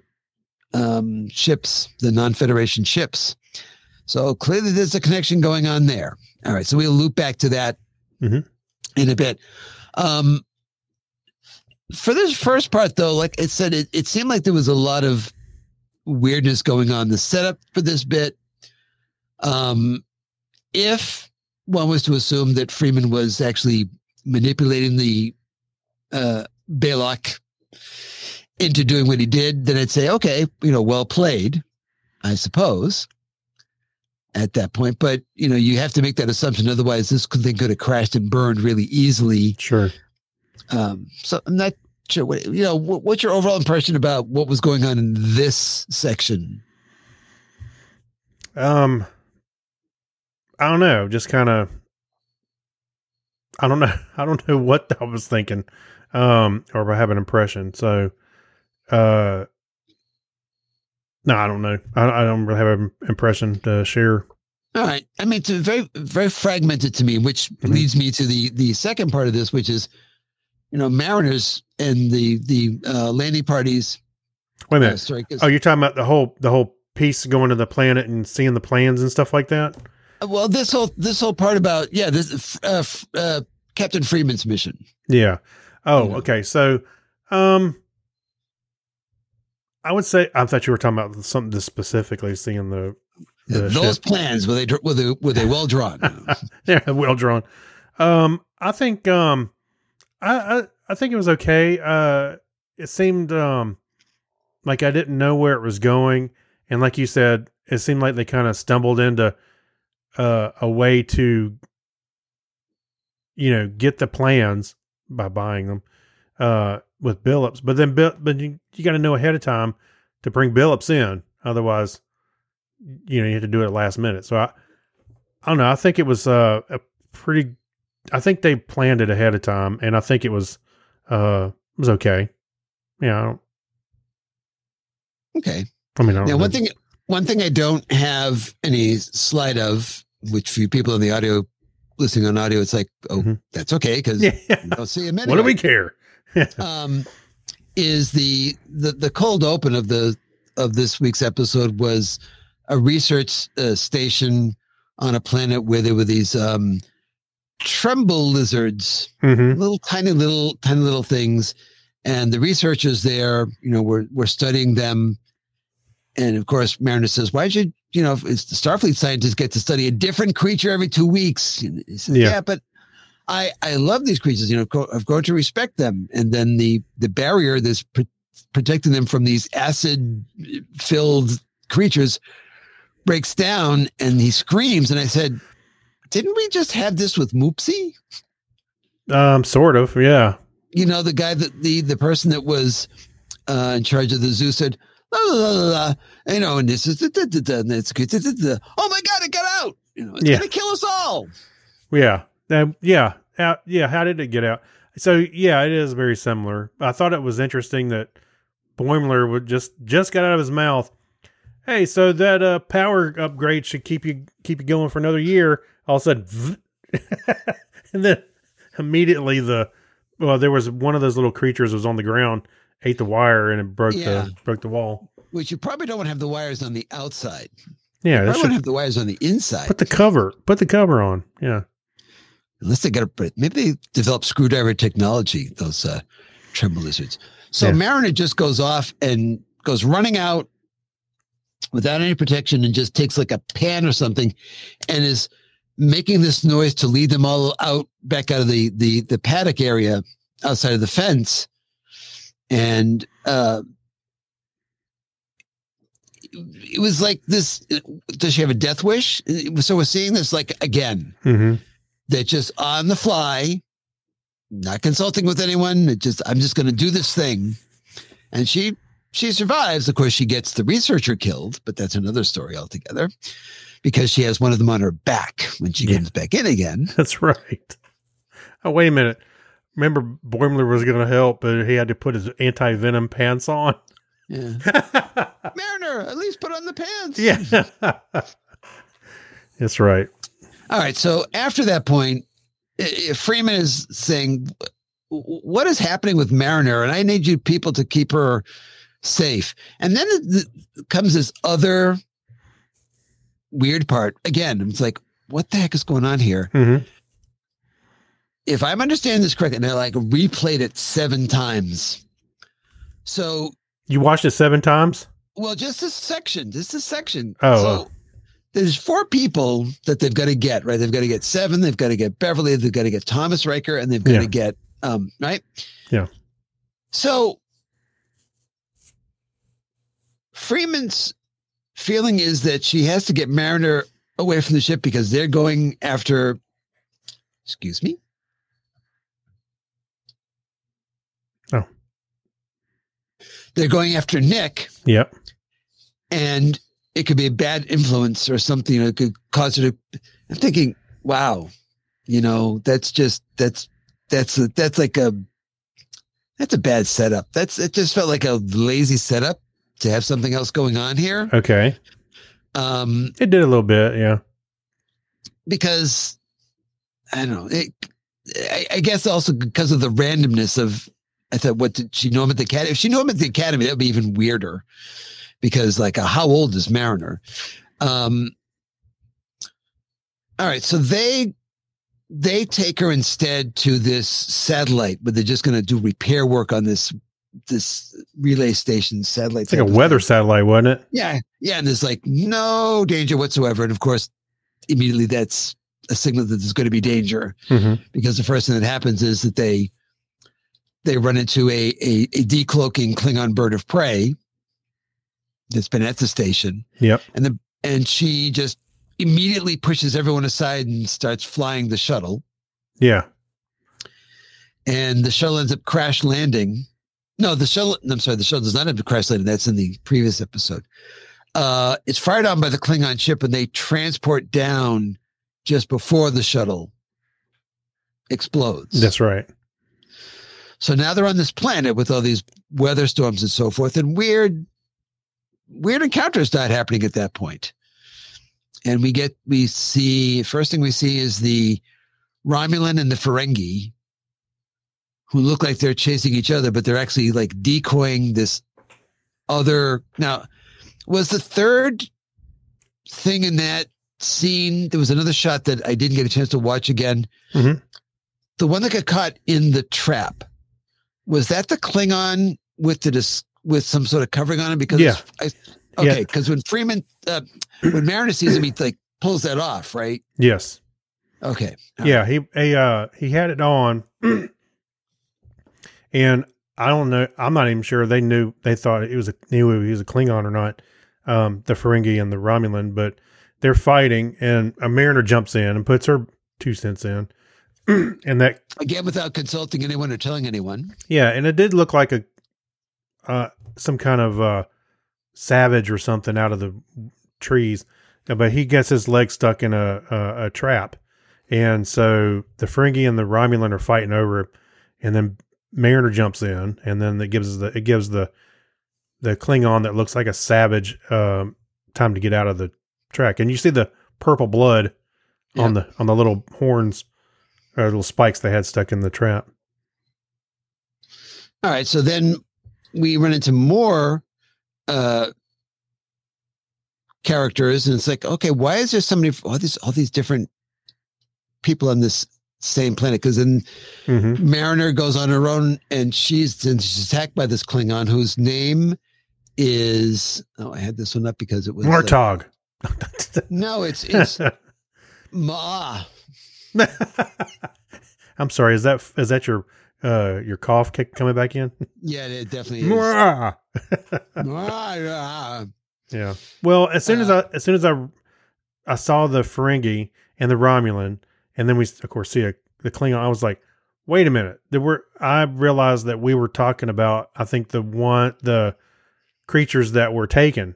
Speaker 1: um, ships, the non-Federation ships. So clearly, there's a connection going on there. All right, so we'll loop back to that
Speaker 2: Mhm.
Speaker 1: in a bit. Um, for this first part, though, like it said, it, it seemed like there was a lot of weirdness going on. The setup for this bit, um, if one was to assume that Freeman was actually manipulating the uh, Balok into doing what he did, then I'd say, okay, you know, well played, I suppose, at that point. But, you know, you have to make that assumption. Otherwise, this thing could have crashed and burned really easily.
Speaker 2: Sure.
Speaker 1: Um, so I'm not sure what, you know, what, what's your overall impression about what was going on in this section?
Speaker 2: Um, I don't know. Just kind of. I don't know. I don't know what I was thinking, um, or if I have an impression. So, uh, no, I don't know. I, I don't really have an impression to share.
Speaker 1: All right. I mean, it's very, very fragmented to me, which
Speaker 2: Mhm.
Speaker 1: leads me to the the second part of this, which is, you know, Mariners and the the uh, landing parties.
Speaker 2: Wait a
Speaker 1: Uh,
Speaker 2: minute. Oh, you're talking about the whole the whole piece going to the planet and seeing the plans and stuff like that.
Speaker 1: well, this whole this whole part about yeah, this uh, uh, Captain Freeman's mission.
Speaker 2: Yeah. Oh,
Speaker 1: You know.
Speaker 2: okay. So, um, I would say I thought you were talking about something specifically, seeing the The
Speaker 1: Those
Speaker 2: ship.
Speaker 1: plans were they were they were they well drawn?
Speaker 2: yeah, well drawn. Um, I think um, I, I I think it was okay. Uh, it seemed um like I didn't know where it was going, and like you said, it seemed like they kind of stumbled into uh, a way to you know get the plans by buying them uh with Billups, but then but you, you got to know ahead of time to bring Billups in, otherwise you know you have to do it at last minute. So I I don't know. I think it was uh, a pretty. I think they planned it ahead of time, and I think it was uh it was okay. Yeah, I don't.
Speaker 1: okay.
Speaker 2: I mean, I don't
Speaker 1: Now,
Speaker 2: know.
Speaker 1: one thing one thing I don't have any slide of, which for you people in the audio listening on audio, it's like, oh,
Speaker 2: Mhm.
Speaker 1: that's okay because
Speaker 2: Yeah.
Speaker 1: you don't see him
Speaker 2: what do we care?
Speaker 1: Um, is the, the the cold open of the of this week's episode was a research uh, station on a planet where there were these um, tremble lizards,
Speaker 2: hmm
Speaker 1: little tiny little tiny little things, and the researchers there, you know, were were studying them. And of course, Mariner says, "Why should you know? It's the Starfleet scientists get to study a different creature every two weeks." Says,
Speaker 2: Yeah.
Speaker 1: "Yeah, but I I love these creatures. You know, I've grown to respect them. And then the the barrier that's pr- protecting them from these acid filled creatures breaks down, and he screams. And I said, "Didn't we just have this with Moopsy?
Speaker 2: Um, sort of. Yeah.
Speaker 1: You know, the guy that the the person that was uh, in charge of the zoo said." La, la, la, la, la, you know, and this is da, da, da, da, and it's da, da, da, oh my god, it got out! You know, it's
Speaker 2: Yeah.
Speaker 1: gonna kill us all.
Speaker 2: Yeah. Um, yeah. Uh, yeah. How did it get out? So yeah, it is very similar. I thought it was interesting that Boimler would just just got out of his mouth. Hey, so that uh, power upgrade should keep you keep you going for another year. All of a sudden, and then immediately the well, there was one of those little creatures was on the ground, ate the wire, and it broke
Speaker 1: Yeah.
Speaker 2: the broke the wall.
Speaker 1: Which you probably don't want to have the wires on the outside.
Speaker 2: Yeah,
Speaker 1: You
Speaker 2: that
Speaker 1: probably want
Speaker 2: should
Speaker 1: to have the wires on the inside.
Speaker 2: put the cover put the cover on. Yeah,
Speaker 1: unless they got a maybe they develop screwdriver technology those uh tremble lizards. So
Speaker 2: Yeah.
Speaker 1: mariner just goes off and goes running out without any protection and just takes like a pan or something and is making this noise to lead them all out back out of the the the paddock area outside of the fence. And uh it was like this does she have a death wish? So we're seeing this like again.
Speaker 2: Hmm
Speaker 1: that just on the fly, not consulting with anyone. It just I'm just going to do this thing, and she she survives. Of course, she gets the researcher killed, but that's another story altogether. because she has one of them on her back when she
Speaker 2: Yeah.
Speaker 1: comes back in again.
Speaker 2: That's right. Oh, wait a minute. Remember, Boimler was going to help, but he had to put his anti venom pants on.
Speaker 1: Yeah. Mariner, at least put on the pants.
Speaker 2: yeah. That's right.
Speaker 1: All right. So after that point, Freeman is saying, "What is happening with Mariner?" And I need you people to keep her safe. And then th- th- comes this other weird part. Again, it's like, what the heck is going on here?
Speaker 2: hmm
Speaker 1: If I'm understanding this correctly, and I like replayed it seven times. So,
Speaker 2: You watched it seven times?
Speaker 1: well, just this section, just this section.
Speaker 2: Oh,
Speaker 1: so
Speaker 2: oh.
Speaker 1: There's four people that they've got to get, right? They've got to get seven, they've got to get Beverly, they've got to get Thomas Riker, and they've got
Speaker 2: Yeah.
Speaker 1: to get um, right?
Speaker 2: Yeah.
Speaker 1: So Freeman's feeling is that she has to get Mariner away from the ship because they're going after excuse me.
Speaker 2: Oh.
Speaker 1: They're going after Nick
Speaker 2: Yep.
Speaker 1: and it could be a bad influence or something that could cause her to i'm thinking wow you know that's just that's that's a, that's like a that's a bad setup that's it just felt like a lazy setup to have something else going on here
Speaker 2: Okay.
Speaker 1: um
Speaker 2: It did a little bit. Yeah.
Speaker 1: because i don't know it, I, I guess also because of the randomness of i thought what did she know him at the academy if she knew him at the academy that would be even weirder because like uh, how old is mariner um all right so they they take her instead to this satellite where they're just going to do repair work on this this relay station satellite
Speaker 2: It's like a weather
Speaker 1: thing.
Speaker 2: satellite, wasn't it?
Speaker 1: Yeah, yeah, and there's like no danger whatsoever, and of course, immediately that's a signal that there's going to be danger
Speaker 2: Mm-hmm.
Speaker 1: because the first thing that happens is that they they run into a a, a decloaking Klingon bird of prey that's been at the station,
Speaker 2: Yep.
Speaker 1: and the and she just immediately pushes everyone aside and starts flying the shuttle,
Speaker 2: Yeah.
Speaker 1: and the shuttle ends up crash landing. No, the shuttle. I'm sorry, the shuttle does not end up crash landing. That's in the previous episode. Uh, it's fired on by the Klingon ship, and they transport down just before the shuttle explodes.
Speaker 2: That's right.
Speaker 1: So now they're on this planet with all these weather storms and so forth, and weird, weird encounters start happening at that point. And we get, we see, first thing we see is the Romulan and the Ferengi, who look like they're chasing each other, but they're actually like decoying this other. Now, was the third thing in that scene? There was another shot that I didn't get a chance to watch again.
Speaker 2: Mhm.
Speaker 1: The one that got caught in the trap was that the Klingon with the dis- with some sort of covering on him because
Speaker 2: Yeah.
Speaker 1: I, okay because when Freeman uh, when Mariner sees him he like pulls that off right
Speaker 2: Yes.
Speaker 1: okay
Speaker 2: Yeah. He he uh he had it on, and I don't know. I'm not even sure they knew. They thought it was a knew he was a Klingon or not. Um, the Ferengi and the Romulan, but they're fighting, and a Mariner jumps in and puts her two cents in, and that
Speaker 1: again without consulting anyone or telling anyone
Speaker 2: Yeah, and it did look like a uh some kind of uh savage or something out of the trees. Uh, But he gets his leg stuck in a a, a trap. And so the Ferengi and the Romulan are fighting over it, and then Mariner jumps in, and then it gives the it gives the the Klingon that looks like a savage um, time to get out of the track. And you see the purple blood on the on the little horns or little spikes they had stuck in the trap.
Speaker 1: all right so then we run into more uh characters and it's like okay why is there so many all these all these different people on this same planet because then
Speaker 2: Mm-hmm.
Speaker 1: Mariner goes on her own and she's and she's attacked by this Klingon whose name is oh I had this one up because it was uh,
Speaker 2: Martog.
Speaker 1: no it's it's Ma
Speaker 2: I'm sorry. Is that is that your uh your cough kick coming back in?
Speaker 1: yeah it definitely is yeah.
Speaker 2: Well, as soon as
Speaker 1: Uh,
Speaker 2: I as soon as I I saw the Ferengi and the Romulan, and then we of course see a, the Klingon, I was like, wait a minute. There were I realized that we were talking about I think the one the creatures that were taken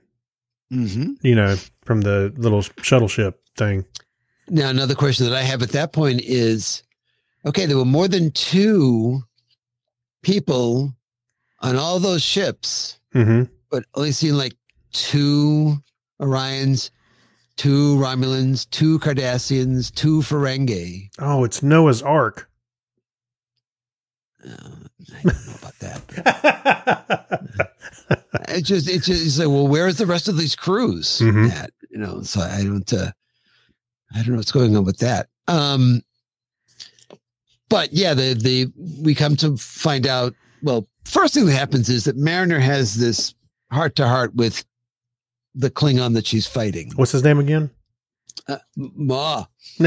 Speaker 1: Mm-hmm.
Speaker 2: you know, from the little shuttle ship thing.
Speaker 1: Now, another question that I have at that point is okay, there were more than two people on all those ships,
Speaker 2: hmm
Speaker 1: but only seen like two Orions, two Romulans, two Cardassians, two Ferengi.
Speaker 2: Oh, it's Noah's Ark.
Speaker 1: Uh, I don't know about that. It just, it just, it's like, well, where is the rest of these crews at? You know, so I don't, uh, I don't know what's going on with that. Um, but yeah, the, the, we come to find out, well, first thing that happens is that Mariner has this heart to heart with the Klingon that she's fighting.
Speaker 2: What's his name again?
Speaker 1: Uh, Ma,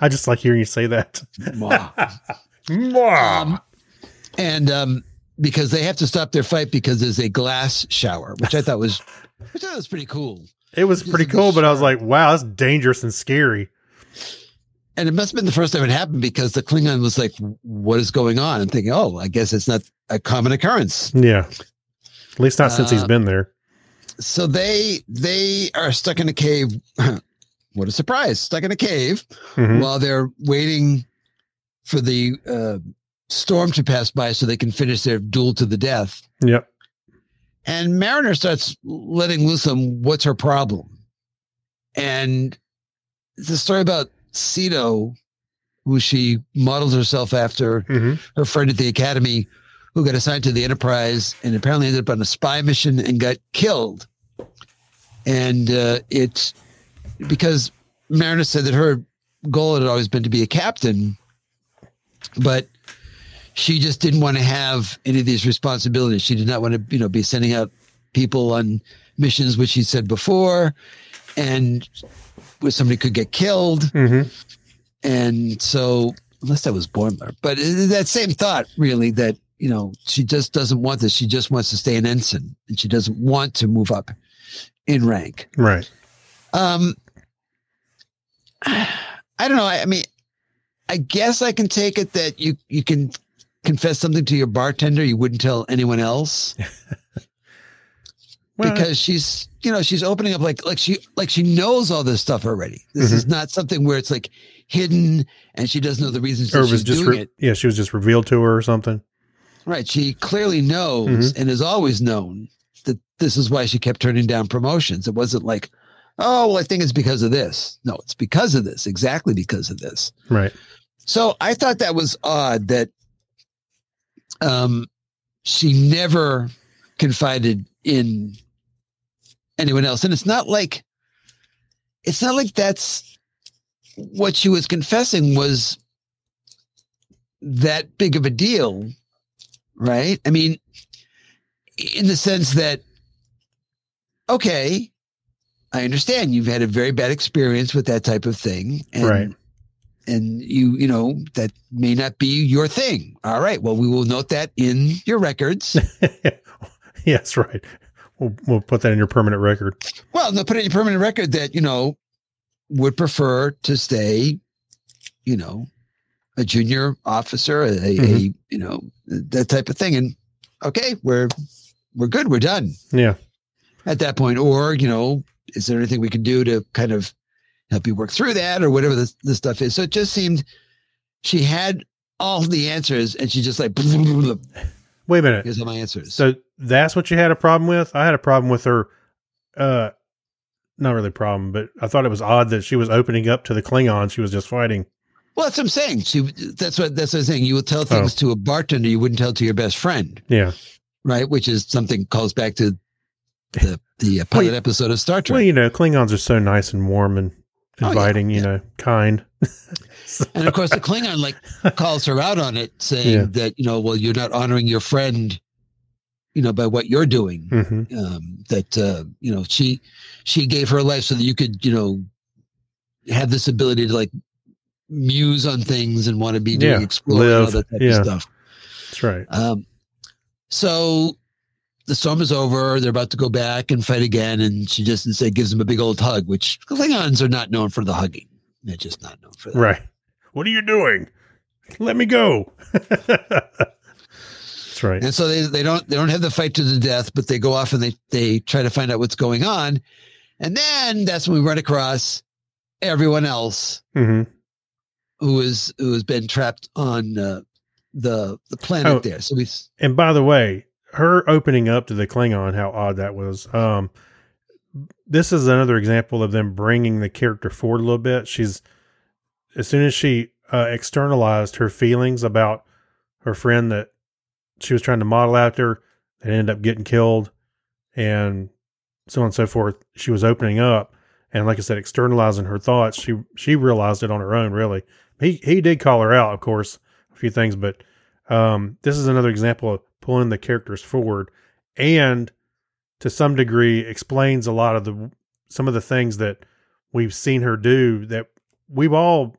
Speaker 2: I just like hearing you say that.
Speaker 1: Ma.
Speaker 2: Mwah.
Speaker 1: Um, and um, because they have to stop their fight because there's a glass shower, which I thought was, which I thought was pretty cool.
Speaker 2: it was pretty cool, but I was like, wow, that's dangerous and scary.
Speaker 1: And it must have been the first time it happened because the Klingon was like, "What is going on?" And thinking, "Oh, I guess it's not a common occurrence."
Speaker 2: Yeah. At least not since he's been there.
Speaker 1: So they they are stuck in a cave. what a surprise! Stuck in a cave
Speaker 2: Mhm.
Speaker 1: while they're waiting for the uh, storm to pass by so they can finish their duel to the death.
Speaker 2: Yep.
Speaker 1: And Mariner starts letting loose on what's her problem. And it's a story about Sito, who she modeled herself after,
Speaker 2: hmm
Speaker 1: her friend at the academy, who got assigned to the Enterprise and apparently ended up on a spy mission and got killed. And uh, it's because Mariner said that her goal had always been to be a captain, but she just didn't want to have any of these responsibilities. She did not want to, you know, be sending out people on missions, which she said before, and where somebody could get killed.
Speaker 2: hmm
Speaker 1: And so, unless that was Boimler, but that same thought, really, that, you know, she just doesn't want this. She just wants to stay an ensign and she doesn't want to move up in rank.
Speaker 2: Right.
Speaker 1: Um, I don't know. I, I mean, I guess I can take it that you, you can confess something to your bartender you wouldn't tell anyone else
Speaker 2: Well,
Speaker 1: because she's, you know, she's opening up like, like she, like she knows all this stuff already. This is not something where it's like hidden and she doesn't know the reasons
Speaker 2: or
Speaker 1: that
Speaker 2: it was
Speaker 1: she's
Speaker 2: just
Speaker 1: doing
Speaker 2: re-
Speaker 1: it.
Speaker 2: yeah, she was just revealed to her or something.
Speaker 1: Right. She clearly knows and has always known that this is why she kept turning down promotions. It wasn't like, oh, well, I think it's because of this. No, it's because of this, exactly because of this.
Speaker 2: Right.
Speaker 1: So I thought that was odd that um, she never confided in anyone else. And it's not like, it's not like that's what she was confessing was that big of a deal, right? I mean, in the sense that, okay, I understand you've had a very bad experience with that type of thing. And,
Speaker 2: Right.
Speaker 1: And you, you know, that may not be your thing. All right. Well, we will note that in your records.
Speaker 2: yes, right. We'll we'll put that in your permanent record.
Speaker 1: well, they'll put it in your permanent record that, you know, would prefer to stay, you know, a junior officer, a, a
Speaker 2: Mhm.
Speaker 1: you know, that type of thing. And okay, we're we're good. We're done.
Speaker 2: Yeah.
Speaker 1: at that point or you know is there anything we can do to kind of help you work through that or whatever the, this stuff is so it just seemed she had all the answers and she just like
Speaker 2: Wait a minute.
Speaker 1: all my answers
Speaker 2: So that's what you had a problem with? I had a problem with her uh not really a problem, but I thought it was odd that she was opening up to the Klingon she was just fighting.
Speaker 1: well that's what i'm saying she that's what that's what i'm saying you would tell things to a bartender you wouldn't tell to your best friend
Speaker 2: Yeah.
Speaker 1: right which is something calls back to the the uh, pilot
Speaker 2: Well,
Speaker 1: episode of star trek
Speaker 2: Well, you know, Klingons are so nice and warm and
Speaker 1: Oh, yeah,
Speaker 2: inviting, you
Speaker 1: yeah.
Speaker 2: know, kind.
Speaker 1: and of course the klingon like calls her out on it saying
Speaker 2: Yeah.
Speaker 1: that you know well you're not honoring your friend you know by what you're doing
Speaker 2: hmm
Speaker 1: um, that uh, you know she she gave her life so that you could you know have this ability to like muse on things and want to be doing
Speaker 2: Yeah,
Speaker 1: exploring and all that type
Speaker 2: yeah.
Speaker 1: of stuff.
Speaker 2: That's right.
Speaker 1: Um, so the storm is over. They're about to go back and fight again, and she just instead gives him a big old hug, which Klingons are not known for the hugging. They're just not known for that.
Speaker 2: Right. What are you doing? Let me go. That's That's right.
Speaker 1: And so they, they don't they don't have the fight to the death, but they go off and they they try to find out what's going on. And then that's when we run across everyone else
Speaker 2: hmm
Speaker 1: who is who has been trapped on uh, the the planet
Speaker 2: Oh.
Speaker 1: there. So we
Speaker 2: And by the way, her opening up to the Klingon, how odd that was. Um, this is another example of them bringing the character forward a little bit. She's as soon as she uh, externalized her feelings about her friend that she was trying to model after, that ended up getting killed, and so on and so forth. She was opening up, and like I said, externalizing her thoughts. She she realized it on her own. Really, he he did call her out, of course, a few things, but um, this is another example of pulling the characters forward, and to some degree explains a lot of the some of the things that we've seen her do that we've all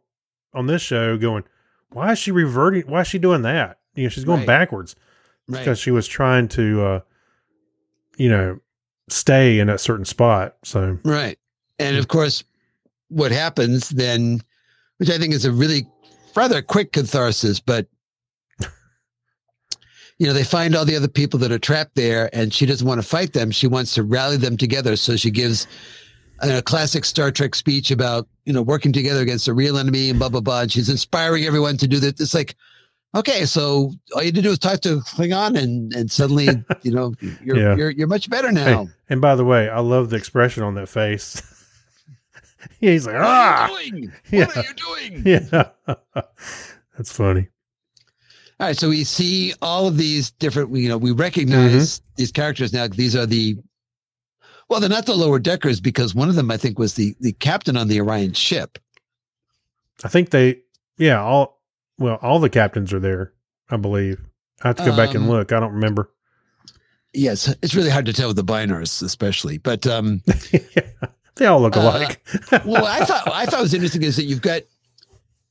Speaker 2: on this show going, why is she reverting? Why is she doing that? You know, she's going
Speaker 1: Right.
Speaker 2: backwards
Speaker 1: right.
Speaker 2: because she was trying to, uh, you know, stay in a certain spot. So
Speaker 1: Right. And of course, what happens then, which I think is a really rather quick catharsis, but you know, they find all the other people that are trapped there and she doesn't want to fight them. She wants to rally them together. So she gives a classic Star Trek speech about, you know, working together against a real enemy and blah, blah, blah. And she's inspiring everyone to do that. It's like, okay, so all you had to do is talk to Klingon and, and suddenly, you know, you're,
Speaker 2: Yeah.
Speaker 1: you're, you're much better now.
Speaker 2: and by the way, I love the expression on that face. He's like, ah,
Speaker 1: What are you doing?
Speaker 2: Yeah.
Speaker 1: What are you doing?
Speaker 2: yeah, that's funny.
Speaker 1: All right, so we see all of these different. You know, we recognize these characters now. These are the, well, they're not the lower deckers because one of them, I think, was the the captain on the Orion ship.
Speaker 2: I think they, yeah, all well, all the captains are there. I believe. I have to go back and
Speaker 1: Um,
Speaker 2: look. I don't remember.
Speaker 1: Yes, it's really hard to tell with the Bynars, especially. But um,
Speaker 2: they all look
Speaker 1: uh,
Speaker 2: alike.
Speaker 1: well, I thought I thought it was interesting is that you've got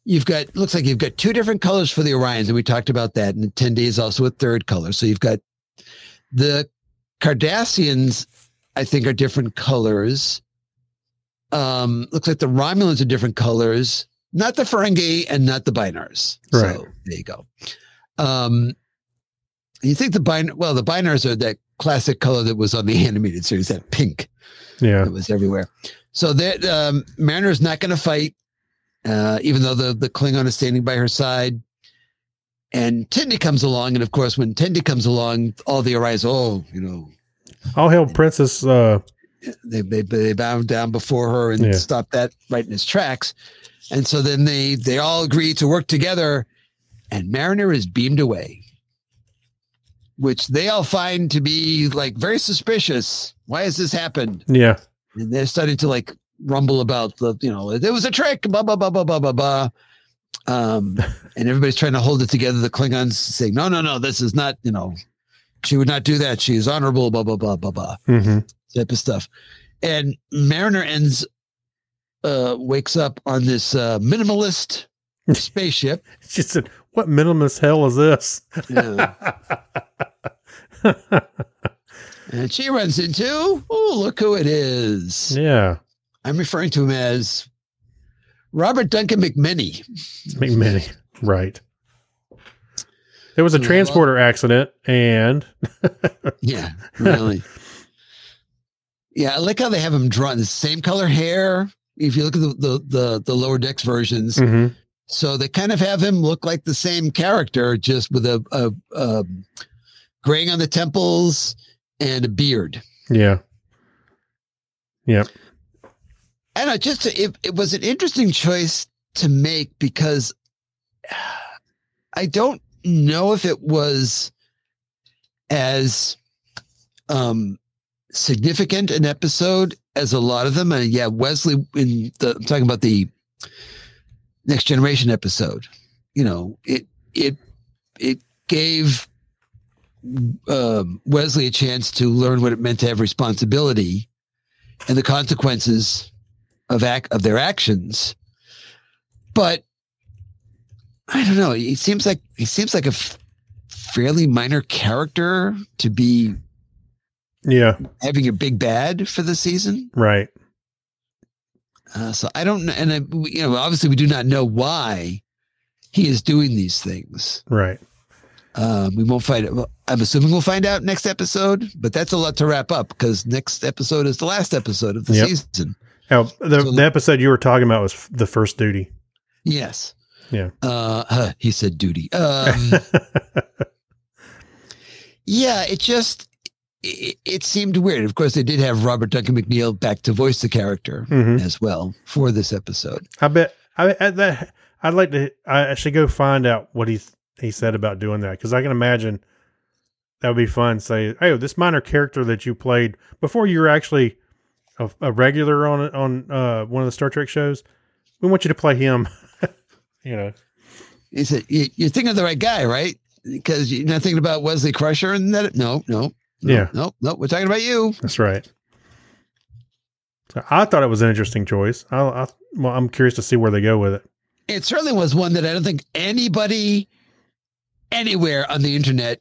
Speaker 1: you've got looks like you've got two different colors for the Orions, and we talked about that. And Tendi's also a third color. So you've got the Cardassians, I think, are different colors. Um, looks like the Romulans are different colors, not the Ferengi and not the Bynars.
Speaker 2: Right.
Speaker 1: So there you go. Um, you think the bin well, the Bynars are that classic color that was on the animated series, that pink
Speaker 2: yeah,
Speaker 1: it was everywhere. So that um, Mariner's not going to fight, uh, even though the the Klingon is standing by her side. And Tendi comes along, and of course, when Tendi comes along, all the Orions, oh, you know,
Speaker 2: all hail Princess. Uh,
Speaker 1: they they they bow down before her and
Speaker 2: Yeah.
Speaker 1: stop that right in his tracks. And so then they they all agree to work together, and Mariner is beamed away, which they all find to be like very suspicious. Why has this happened?
Speaker 2: yeah,
Speaker 1: and they're starting to like rumble about the you know it was a trick blah blah blah blah blah blah blah um and everybody's trying to hold it together the klingons saying no no no this is not you know she would not do that she is honorable blah blah blah blah blah
Speaker 2: hmm
Speaker 1: type of stuff and mariner ends uh wakes up on this uh minimalist spaceship
Speaker 2: She said, "What minimalist hell is this?"
Speaker 1: Yeah. and she runs into oh look who it is
Speaker 2: yeah,
Speaker 1: i'm referring to him as robert duncan mcmenney
Speaker 2: McMini. Right. There was a
Speaker 1: Yeah,
Speaker 2: transporter accident, and
Speaker 1: Yeah, really. yeah, I like how they have him drawn the same color hair. If you look at the the the, the lower decks versions,
Speaker 2: Mhm.
Speaker 1: so they kind of have him look like the same character, just with a, a, a graying on the temples and a beard.
Speaker 2: yeah, yep,
Speaker 1: And I know, just it, it was an interesting choice to make because I don't know if it was as um significant an episode as a lot of them. And yeah, Wesley in the I'm talking about the next generation episode. You know, it it it gave um, Wesley a chance to learn what it meant to have responsibility and the consequences of act of their actions. But I don't know. He seems like he seems like a f- fairly minor character to be
Speaker 2: yeah,
Speaker 1: having a big bad for the season.
Speaker 2: right,
Speaker 1: Uh, so I don't know, and I, we- you know, obviously we do not know why he is doing these things.
Speaker 2: right.
Speaker 1: Um, we won't find it. Well, I'm assuming we'll find out next episode, but that's a lot to wrap up because next episode is the last episode of the
Speaker 2: Yep.
Speaker 1: season.
Speaker 2: Now, the,
Speaker 1: So-
Speaker 2: the episode you were talking about was the first duty.
Speaker 1: Yes.
Speaker 2: Yeah.
Speaker 1: Uh, huh, he said duty. Um, yeah, it just it, it seemed weird. Of course, they did have Robert Duncan McNeill back to voice the character
Speaker 2: hmm
Speaker 1: as well for this episode.
Speaker 2: I bet I, I that I'd like to. I, I should go find out what he he said about doing that because I can imagine that would be fun. Say, hey, this minor character that you played before you were actually a, a regular on on uh, one of the Star Trek shows. We want you to play him. you know,
Speaker 1: He said, you, "You're thinking of the right guy, right? Because you're not thinking about Wesley Crusher and that. No, no, no,
Speaker 2: Yeah.
Speaker 1: no, no. We're talking about you.
Speaker 2: that's right. So I thought it was an interesting choice. I, I well, I'm curious to see where they go with it.
Speaker 1: It certainly was one that I don't think anybody anywhere on the internet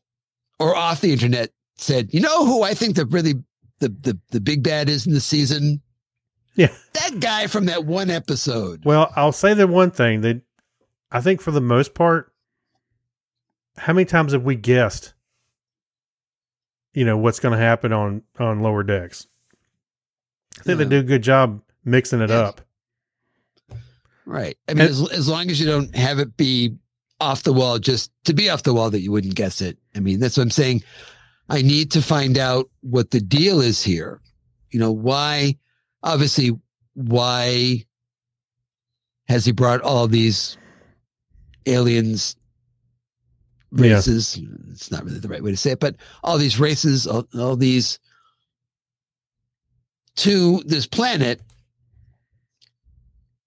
Speaker 1: or off the internet said, you know who I think the really the the, the big bad is in the season?
Speaker 2: Yeah.
Speaker 1: That guy from that one episode.
Speaker 2: Well, I'll say the one thing that I think for the most part, how many times have we guessed, you know, what's going to happen on on lower decks? I think
Speaker 1: Yeah.
Speaker 2: they do a good job mixing it
Speaker 1: Yeah.
Speaker 2: up.
Speaker 1: Right. I mean,
Speaker 2: And-
Speaker 1: as, as long as you don't have it be off the wall, just to be off the wall that you wouldn't guess it. I mean, that's what I'm saying. I need to find out what the deal is here. You know, why, obviously, why has he brought all these aliens,
Speaker 2: Yeah.
Speaker 1: races? It's not really the right way to say it, but all these races, all, all these to this planet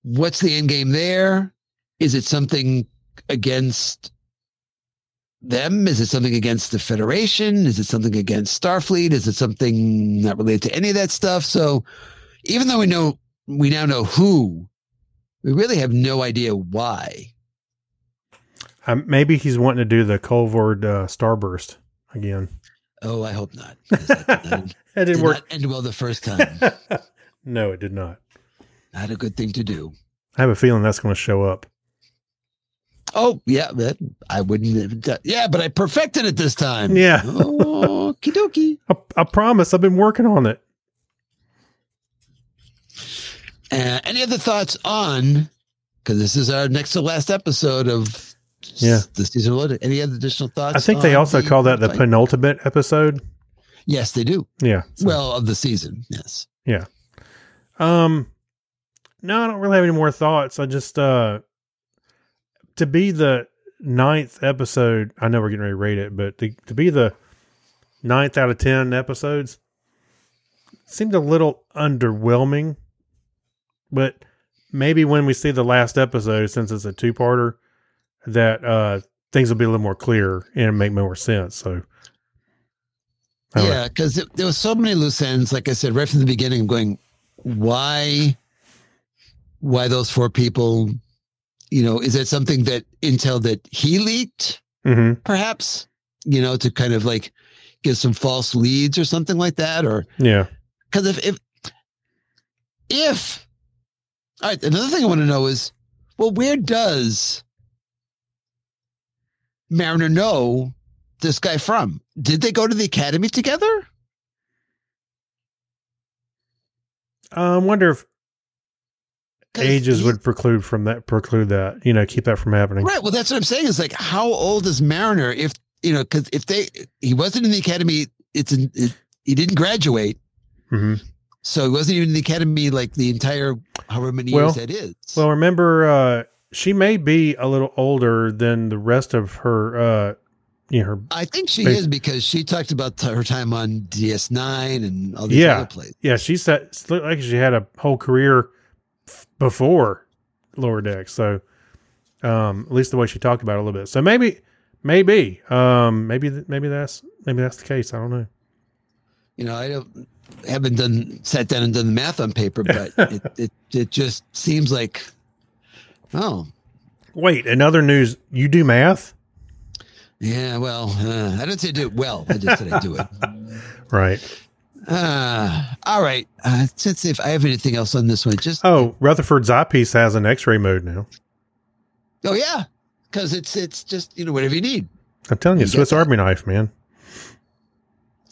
Speaker 1: what's the end game there? Is it something against them? Is it something against the Federation? Is it something against Starfleet? Is it something not related to any of that stuff? So even though we know we now know who, we really have no idea why.
Speaker 2: Um, maybe he's wanting to do the Kolvoord uh, Starburst again.
Speaker 1: Oh, I hope not. That, did
Speaker 2: That didn't work.
Speaker 1: not end well the first time.
Speaker 2: no, it did not.
Speaker 1: Not a good thing to do.
Speaker 2: I have a feeling that's going to show up.
Speaker 1: Oh, yeah, that I wouldn't have done. Yeah, but I perfected it this time.
Speaker 2: Yeah.
Speaker 1: Oh, dokie.
Speaker 2: I, I promise. I've been working on it.
Speaker 1: Uh, any other thoughts on? Because this is our next to last episode of
Speaker 2: Yeah.
Speaker 1: the season. loaded. Any other additional thoughts?
Speaker 2: I think they also
Speaker 1: the
Speaker 2: call that the penultimate episode.
Speaker 1: yes, they do.
Speaker 2: Yeah. so-
Speaker 1: Well, of the season, yes. Yeah.
Speaker 2: Um, no, I don't really have any more thoughts. I just uh, to be the ninth episode. I know we're getting ready to rate it, but to, to be the ninth out of ten episodes seemed a little underwhelming. But maybe when we see the last episode, since it's a two-parter, that uh things will be a little more clear and make more sense. So. I don't know.
Speaker 1: Yeah, because there was so many loose ends. Like I said, right from the beginning, I'm going, why, why those four people? You know, is that something that intel that he leaked?
Speaker 2: Mhm.
Speaker 1: Perhaps, you know, to kind of like give some false leads or something like that, or
Speaker 2: Yeah.
Speaker 1: because if if if all right, another thing I want to know is, well, where does Mariner know this guy from? Did they go to the academy together?
Speaker 2: I wonder if ages
Speaker 1: he-
Speaker 2: would preclude from that preclude that you know keep that from happening
Speaker 1: right. Well, that's what I'm saying. Is like, how old is Mariner? If you know, because if they he wasn't in the academy, it's in, it, he didn't graduate,
Speaker 2: hmm
Speaker 1: so he wasn't even in the academy like the entire however many
Speaker 2: Well-
Speaker 1: years that is.
Speaker 2: well remember uh she may be a little older than the rest of her uh you know her
Speaker 1: I think she
Speaker 2: Bas-
Speaker 1: is because she talked about her time on DS9 and all these
Speaker 2: Yeah.
Speaker 1: other places.
Speaker 2: yeah she said looked like she had a whole career f- before lower deck so um at least the way she talked about it a little bit so maybe maybe um maybe maybe that's maybe that's the case i don't know
Speaker 1: You know, I don't haven't done sat down and done the math on paper, but it, it it just seems like oh
Speaker 2: wait in other news you do math
Speaker 1: yeah. Well, uh, I didn't say do it well. I just said I do it.
Speaker 2: right
Speaker 1: Uh, all right. Uh, let's see if I have anything else on this one. Just
Speaker 2: oh rutherford's eyepiece has an x-ray mode now
Speaker 1: oh yeah, because it's it's just you know whatever you need.
Speaker 2: I'm telling you,
Speaker 1: You
Speaker 2: Swiss. Army knife, man.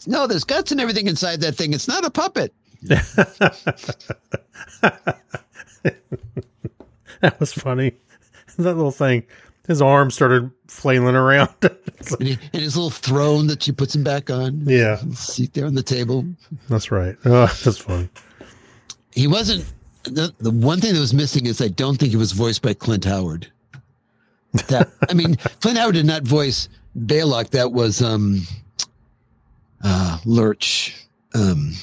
Speaker 1: No, there's guts and everything inside that thing. It's not a puppet.
Speaker 2: That was funny. That little thing. His arm started flailing around.
Speaker 1: And, he, and his little throne that she puts him back on.
Speaker 2: yeah,
Speaker 1: Seat there on the table.
Speaker 2: that's right. Oh, that's funny.
Speaker 1: He wasn't. The, the one thing that was missing is I don't think he was voiced by Clint Howard. That I mean, Clint Howard did not voice Balok. That was um, uh, Lurch. Um,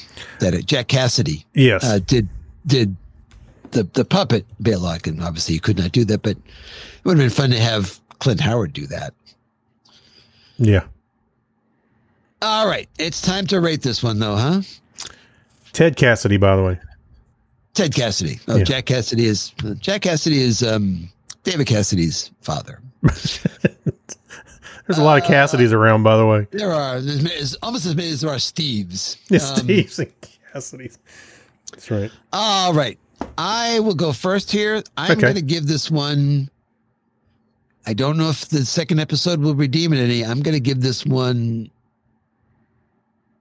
Speaker 1: that uh, Jack Cassidy
Speaker 2: Yes.
Speaker 1: uh, did did the the puppet Balok, and obviously he could not do that. But it would have been fun to have Clint Howard do that.
Speaker 2: yeah.
Speaker 1: All right, it's time to rate this one, though, huh?
Speaker 2: Ted Cassidy, by the way.
Speaker 1: Ted Cassidy. Oh,
Speaker 2: Yeah.
Speaker 1: Jack Cassidy is uh, Jack Cassidy is um, David Cassidy's father.
Speaker 2: There's a lot of
Speaker 1: Uh,
Speaker 2: Cassidys around, by the way.
Speaker 1: There are there's, there's almost as many as there are Steves.
Speaker 2: Yeah,
Speaker 1: Um,
Speaker 2: Steve's and Cassidys. That's right.
Speaker 1: All right, I will go first here. I'm
Speaker 2: Okay.
Speaker 1: going to give this one. I don't know if the second episode will redeem it any. I'm going to give this one.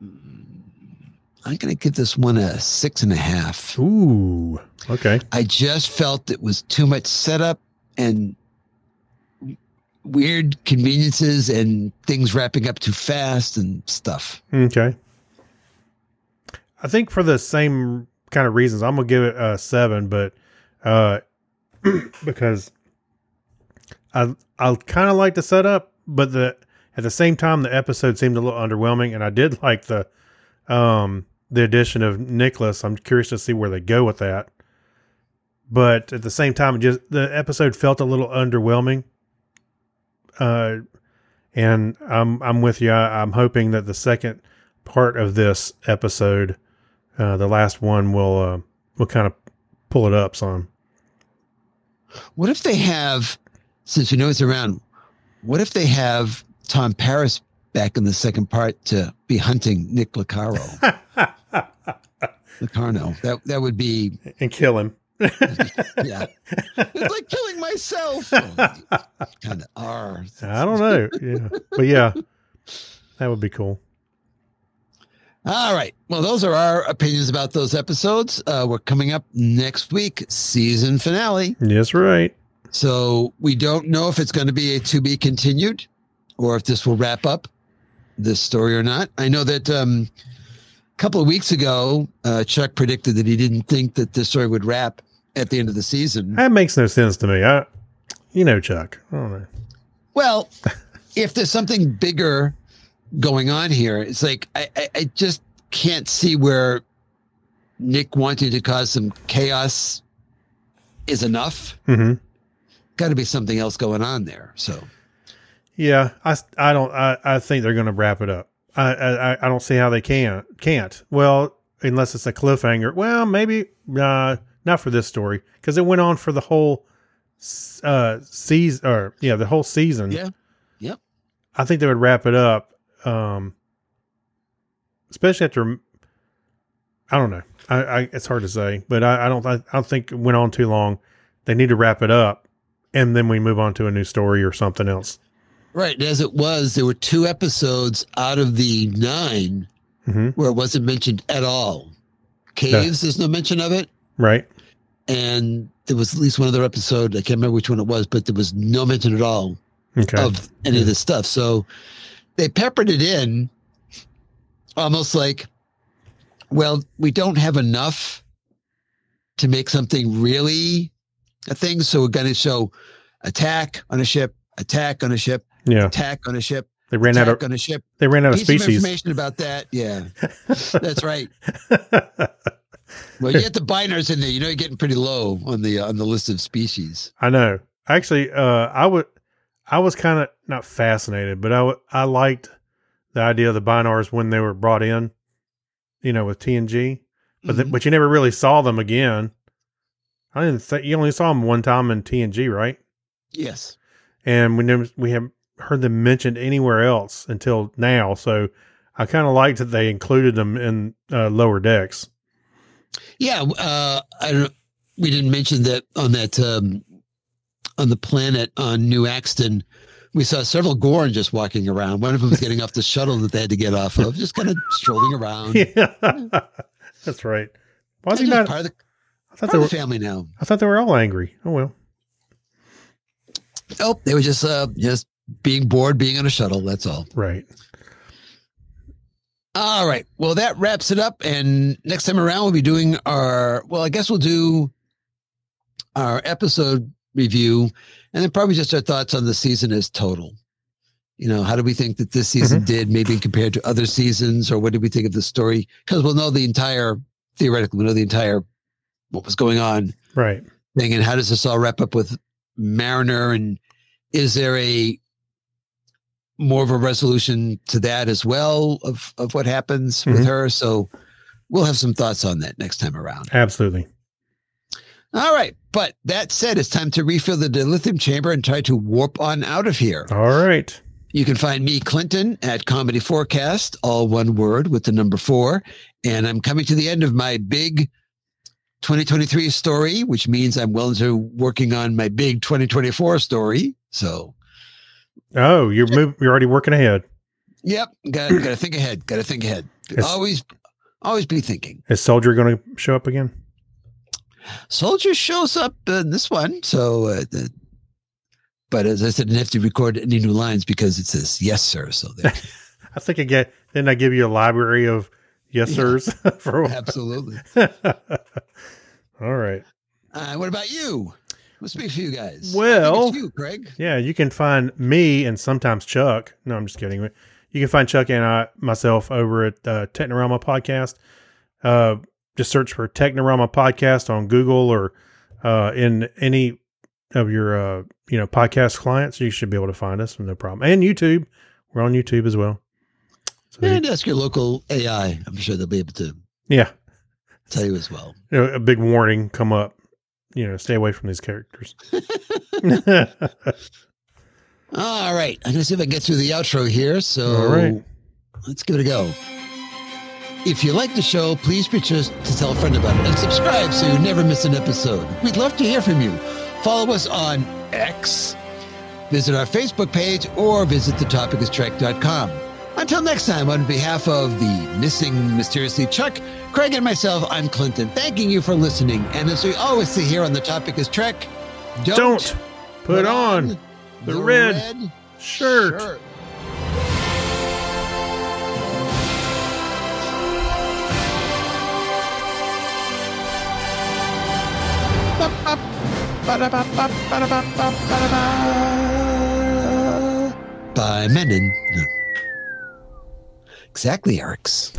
Speaker 1: I'm going to give this one a six and a half.
Speaker 2: Ooh. Okay.
Speaker 1: I just felt it was too much setup and weird conveniences and things wrapping up too fast and stuff.
Speaker 2: Okay. I think for the same kind of reasons, I'm gonna give it a seven, but uh, because I I kind of like the setup, but the at the same time the episode seemed a little underwhelming, and I did like the um the addition of Nicholas. I'm curious to see where they go with that. But at the same time, just the episode felt a little underwhelming. Uh, and I'm I'm with you. I, I'm hoping that the second part of this episode, uh, the last one, will uh, will kind of pull it up some.
Speaker 1: What if they have, since we know it's around, what if they have Tom Paris back in the second part to be hunting Nick Licaro? Locarno. That that would be
Speaker 2: and kill him.
Speaker 1: yeah. it's like killing myself. kind of are.
Speaker 2: I don't know. Yeah, but yeah, that would be cool.
Speaker 1: All right. Well, those are our opinions about those episodes. Uh, we're coming up next week, season finale.
Speaker 2: Yes, right.
Speaker 1: So we don't know if it's going to be a to be continued or if this will wrap up this story or not. I know that um, a couple of weeks ago, uh, Chuck predicted that he didn't think that this story would wrap at the end of the season.
Speaker 2: That makes no sense to me. I, you know, Chuck. I don't know.
Speaker 1: Well, if there's something bigger going on here, it's like I, I, I just can't see where Nick wanting to cause some chaos is enough.
Speaker 2: hmm
Speaker 1: Got to be something else going on there. So
Speaker 2: Yeah, I, I don't. I, I think they're going to wrap it up. I, I I don't see how they can't can't. Well, unless it's a cliffhanger. Well, maybe uh, not for this story because it went on for the whole uh season or yeah the whole season.
Speaker 1: yeah, yep.
Speaker 2: I think they would wrap it up. Um, especially after. I don't know. I, I it's hard to say, but I, I don't. I, I don't think it went on too long. They need to wrap it up, and then we move on to a new story or something else.
Speaker 1: Right. As it was, there were two episodes out of the nine
Speaker 2: hmm
Speaker 1: where it wasn't mentioned at all. Caves, there's no mention of it.
Speaker 2: Right.
Speaker 1: And there was at least one other episode. I can't remember which one it was, but there was no mention at all
Speaker 2: Okay.
Speaker 1: of any of this stuff. So they peppered it in almost like, well, we don't have enough to make something really a thing. So we're going to show attack on a ship, attack on a ship,
Speaker 2: yeah.
Speaker 1: attack on a ship,
Speaker 2: They ran out of
Speaker 1: on a ship.
Speaker 2: they ran out of
Speaker 1: Piece of
Speaker 2: species.
Speaker 1: information about that. Yeah, that's right. Well, you get the Bynars in there. You know, you're getting pretty low on the on the list of species.
Speaker 2: I know. Actually, uh, I would, I was kind of not fascinated, but I I liked the idea of the Bynars when they were brought in, you know, with TNG, but
Speaker 1: Mhm.
Speaker 2: th- but you never really saw them again. I didn't think you only saw them one time in TNG, right?
Speaker 1: Yes.
Speaker 2: And we never we haven't heard them mentioned anywhere else until now. So I kind of liked that they included them in uh, lower decks.
Speaker 1: Yeah. Uh, I don't. We didn't mention that on that um, on the planet on New Axton we saw several Gorn just walking around. One of them was getting off the shuttle that they had to get off of, just kind of strolling around.
Speaker 2: Yeah, that's right. Why is he not?
Speaker 1: part of the,
Speaker 2: I thought
Speaker 1: part
Speaker 2: they
Speaker 1: of
Speaker 2: were.
Speaker 1: the family now.
Speaker 2: I thought they were all angry. Oh well.
Speaker 1: Oh, they were just uh just being bored, being on a shuttle. That's all.
Speaker 2: Right.
Speaker 1: All right. Well, that wraps it up. And next time around, we'll be doing our, well, I guess we'll do our episode review and then probably just our thoughts on the season as total. You know, how do we think that this season did, maybe compared to other seasons, or what did we think of the story? Because we'll know the entire, theoretically, we'll know the entire, what was going on
Speaker 2: Right.
Speaker 1: thing. And how does this all wrap up with Mariner? And is there a more of a resolution to that as well of, of what happens with
Speaker 2: Mhm.
Speaker 1: her? So we'll have some thoughts on that next time around.
Speaker 2: Absolutely.
Speaker 1: All right. But that said, it's time to refill the dilithium chamber and try to warp on out of here.
Speaker 2: All right.
Speaker 1: You can find me, Clinton, at Comedy Forecast, all one word with the number four. And I'm coming to the end of my big 2023 story, which means I'm well into working on my big 2024 story. So,
Speaker 2: Oh, you're move, You're already working ahead.
Speaker 1: yep, got got to think ahead. Got to think ahead.
Speaker 2: Yes.
Speaker 1: Always, always be thinking.
Speaker 2: Is Soldier going to show up again?
Speaker 1: Soldier shows up in this one, so. Uh, the, but as I said, I didn't have to record any new lines because it says yes, sir. So there.
Speaker 2: I think I get. Didn't I give you a library of yes
Speaker 1: Yeah.
Speaker 2: sirs for
Speaker 1: absolutely.
Speaker 2: All right.
Speaker 1: Uh, what about you? What speaks for you guys?
Speaker 2: Well-
Speaker 1: you, Craig.
Speaker 2: Yeah, you can find me and sometimes Chuck. No, I'm just kidding. You can find Chuck and I myself over at uh, Technorama Podcast. Uh, just search for Technorama Podcast on Google or uh, in any of your uh, you know podcast clients. You should be able to find us, no problem. And YouTube, we're on YouTube as well. So
Speaker 1: And ask your local AI. I'm sure they'll be able to
Speaker 2: yeah,
Speaker 1: tell you as well.
Speaker 2: you know, a big warning come up. You know, stay away from these characters.
Speaker 1: All right. I'm going to see if I can get through the outro here. So
Speaker 2: All right.
Speaker 1: let's give it a go. If you like the show, please be sure to tell a friend about it and subscribe so you never miss an episode. We'd love to hear from you. Follow us on X, visit our Facebook page, or visit thetopicistrek.com. Until next time, on behalf of the missing mysteriously Chuck, Craig, and myself, I'm Clinton, thanking you for listening. And as we always say here on The Topic is Trek, don't,
Speaker 2: Don't put on the red shirt.
Speaker 1: By Menon. Exactly, Erics.